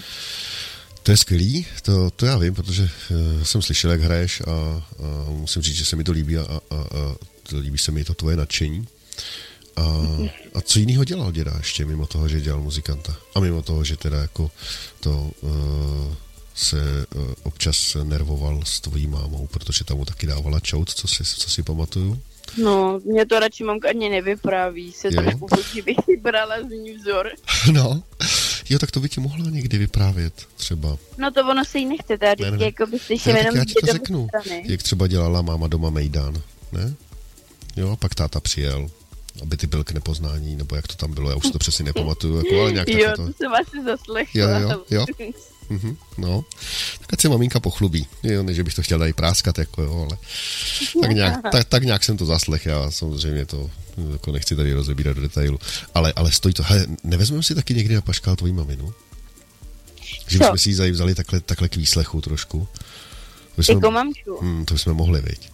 To je skvělý, to, to já vím, protože uh, jsem slyšel, jak hraješ a, a musím říct, že se mi to líbí a, a, a líbí se mi to tvoje nadšení. A, a co jiného dělal děda ještě, mimo toho, že dělal muzikanta? A mimo toho, že teda jako to uh, se uh, občas nervoval s tvojí mámou, protože tam mu taky dávala čout, co si, co si pamatuju. No, mě to radši mamka ani nevypráví, se jo? trošku bych brala z ní vzor. No, jo, tak to by ti mohla někdy vyprávět třeba. No to ono se jí nechce tady, ne, ne. jako by slyšel jenom já ti to řeknu, strany. jak třeba dělala máma doma Mejdán, ne? Jo, a pak táta přijel, aby ty byl k nepoznání, nebo jak to tam bylo, já už to přesně nepamatuju, jako, ale nějak Jo, to, to jsem asi zaslechla. Jo, jo, jo. Mm-hmm, no, tak ať se maminka pochlubí. Jo, ne, že bych to chtěl tady práskat, jako jo, ale tak nějak, tak, tak nějak jsem to zaslech, já samozřejmě to jako nechci tady rozebírat do detailu. Ale, ale stojí to, hele, nevezmeme si taky někdy na paškál tvojí maminu? Že bychom si ji vzali takhle, takhle k výslechu trošku. To bychom, jako mamču? Hmm, to bychom mohli, viď?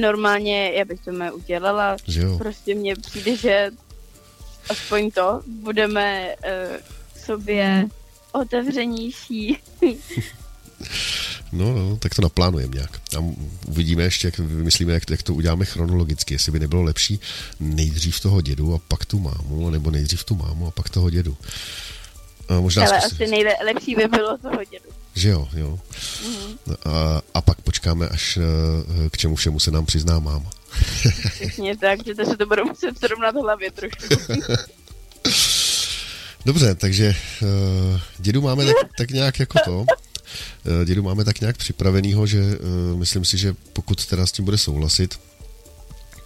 Normálně já bych to mě udělala. Že jo? Prostě mně přijde, že aspoň to budeme uh, sobě otevřenější. No, no, tak to naplánujeme nějak. A uvidíme ještě, jak vymyslíme, jak, jak to uděláme chronologicky. Jestli by nebylo lepší nejdřív toho dědu a pak tu mámu, nebo nejdřív tu mámu a pak toho dědu. A možná Ale asi nejlepší by bylo toho dědu. Že jo, jo. Mm-hmm. A, a pak počkáme, až eh, k čemu všemu se nám přizná máma. Přesně tak, že to se to bude muset srovnat hlavě trošku. Dobře, takže uh, dědu máme tak, tak nějak jako to. Uh, dědu máme tak nějak připravenýho, že uh, myslím si, že pokud teda s tím bude souhlasit,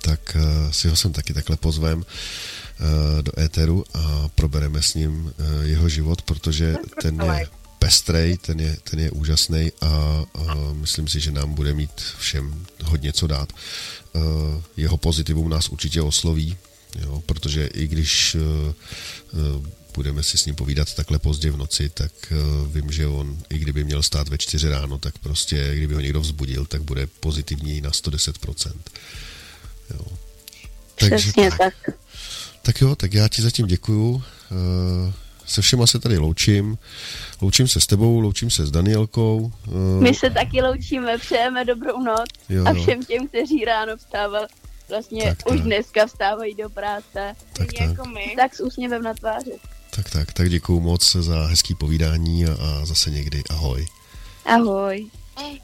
tak uh, si ho sem taky takhle pozvem uh, do éteru a probereme s ním uh, jeho život, protože ten je pestrej, ten je, ten je úžasný a, a myslím si, že nám bude mít všem hodně co dát. Uh, jeho pozitivum nás určitě osloví, jo, protože i když půjdeme si s ním povídat takhle pozdě v noci, tak eh, vím, že on, i kdyby měl stát ve čtyři ráno, tak prostě, kdyby ho někdo vzbudil, tak bude pozitivní na 110%. Jo. Takže Přesně tak. tak. Tak jo, tak já ti zatím děkuju. Eh, se všema se tady loučím. Loučím se s tebou, loučím se s Danielkou. Eh, my se taky loučíme, přejeme dobrou noc jo, jo. a všem těm, kteří ráno vstával, vlastně tak, už tak. dneska vstávají do práce. Tak, tak. Jako my. tak s úsměvem na tváři. Tak, tak, tak děkuju moc za hezký povídání a, a zase někdy ahoj. Ahoj. ahoj.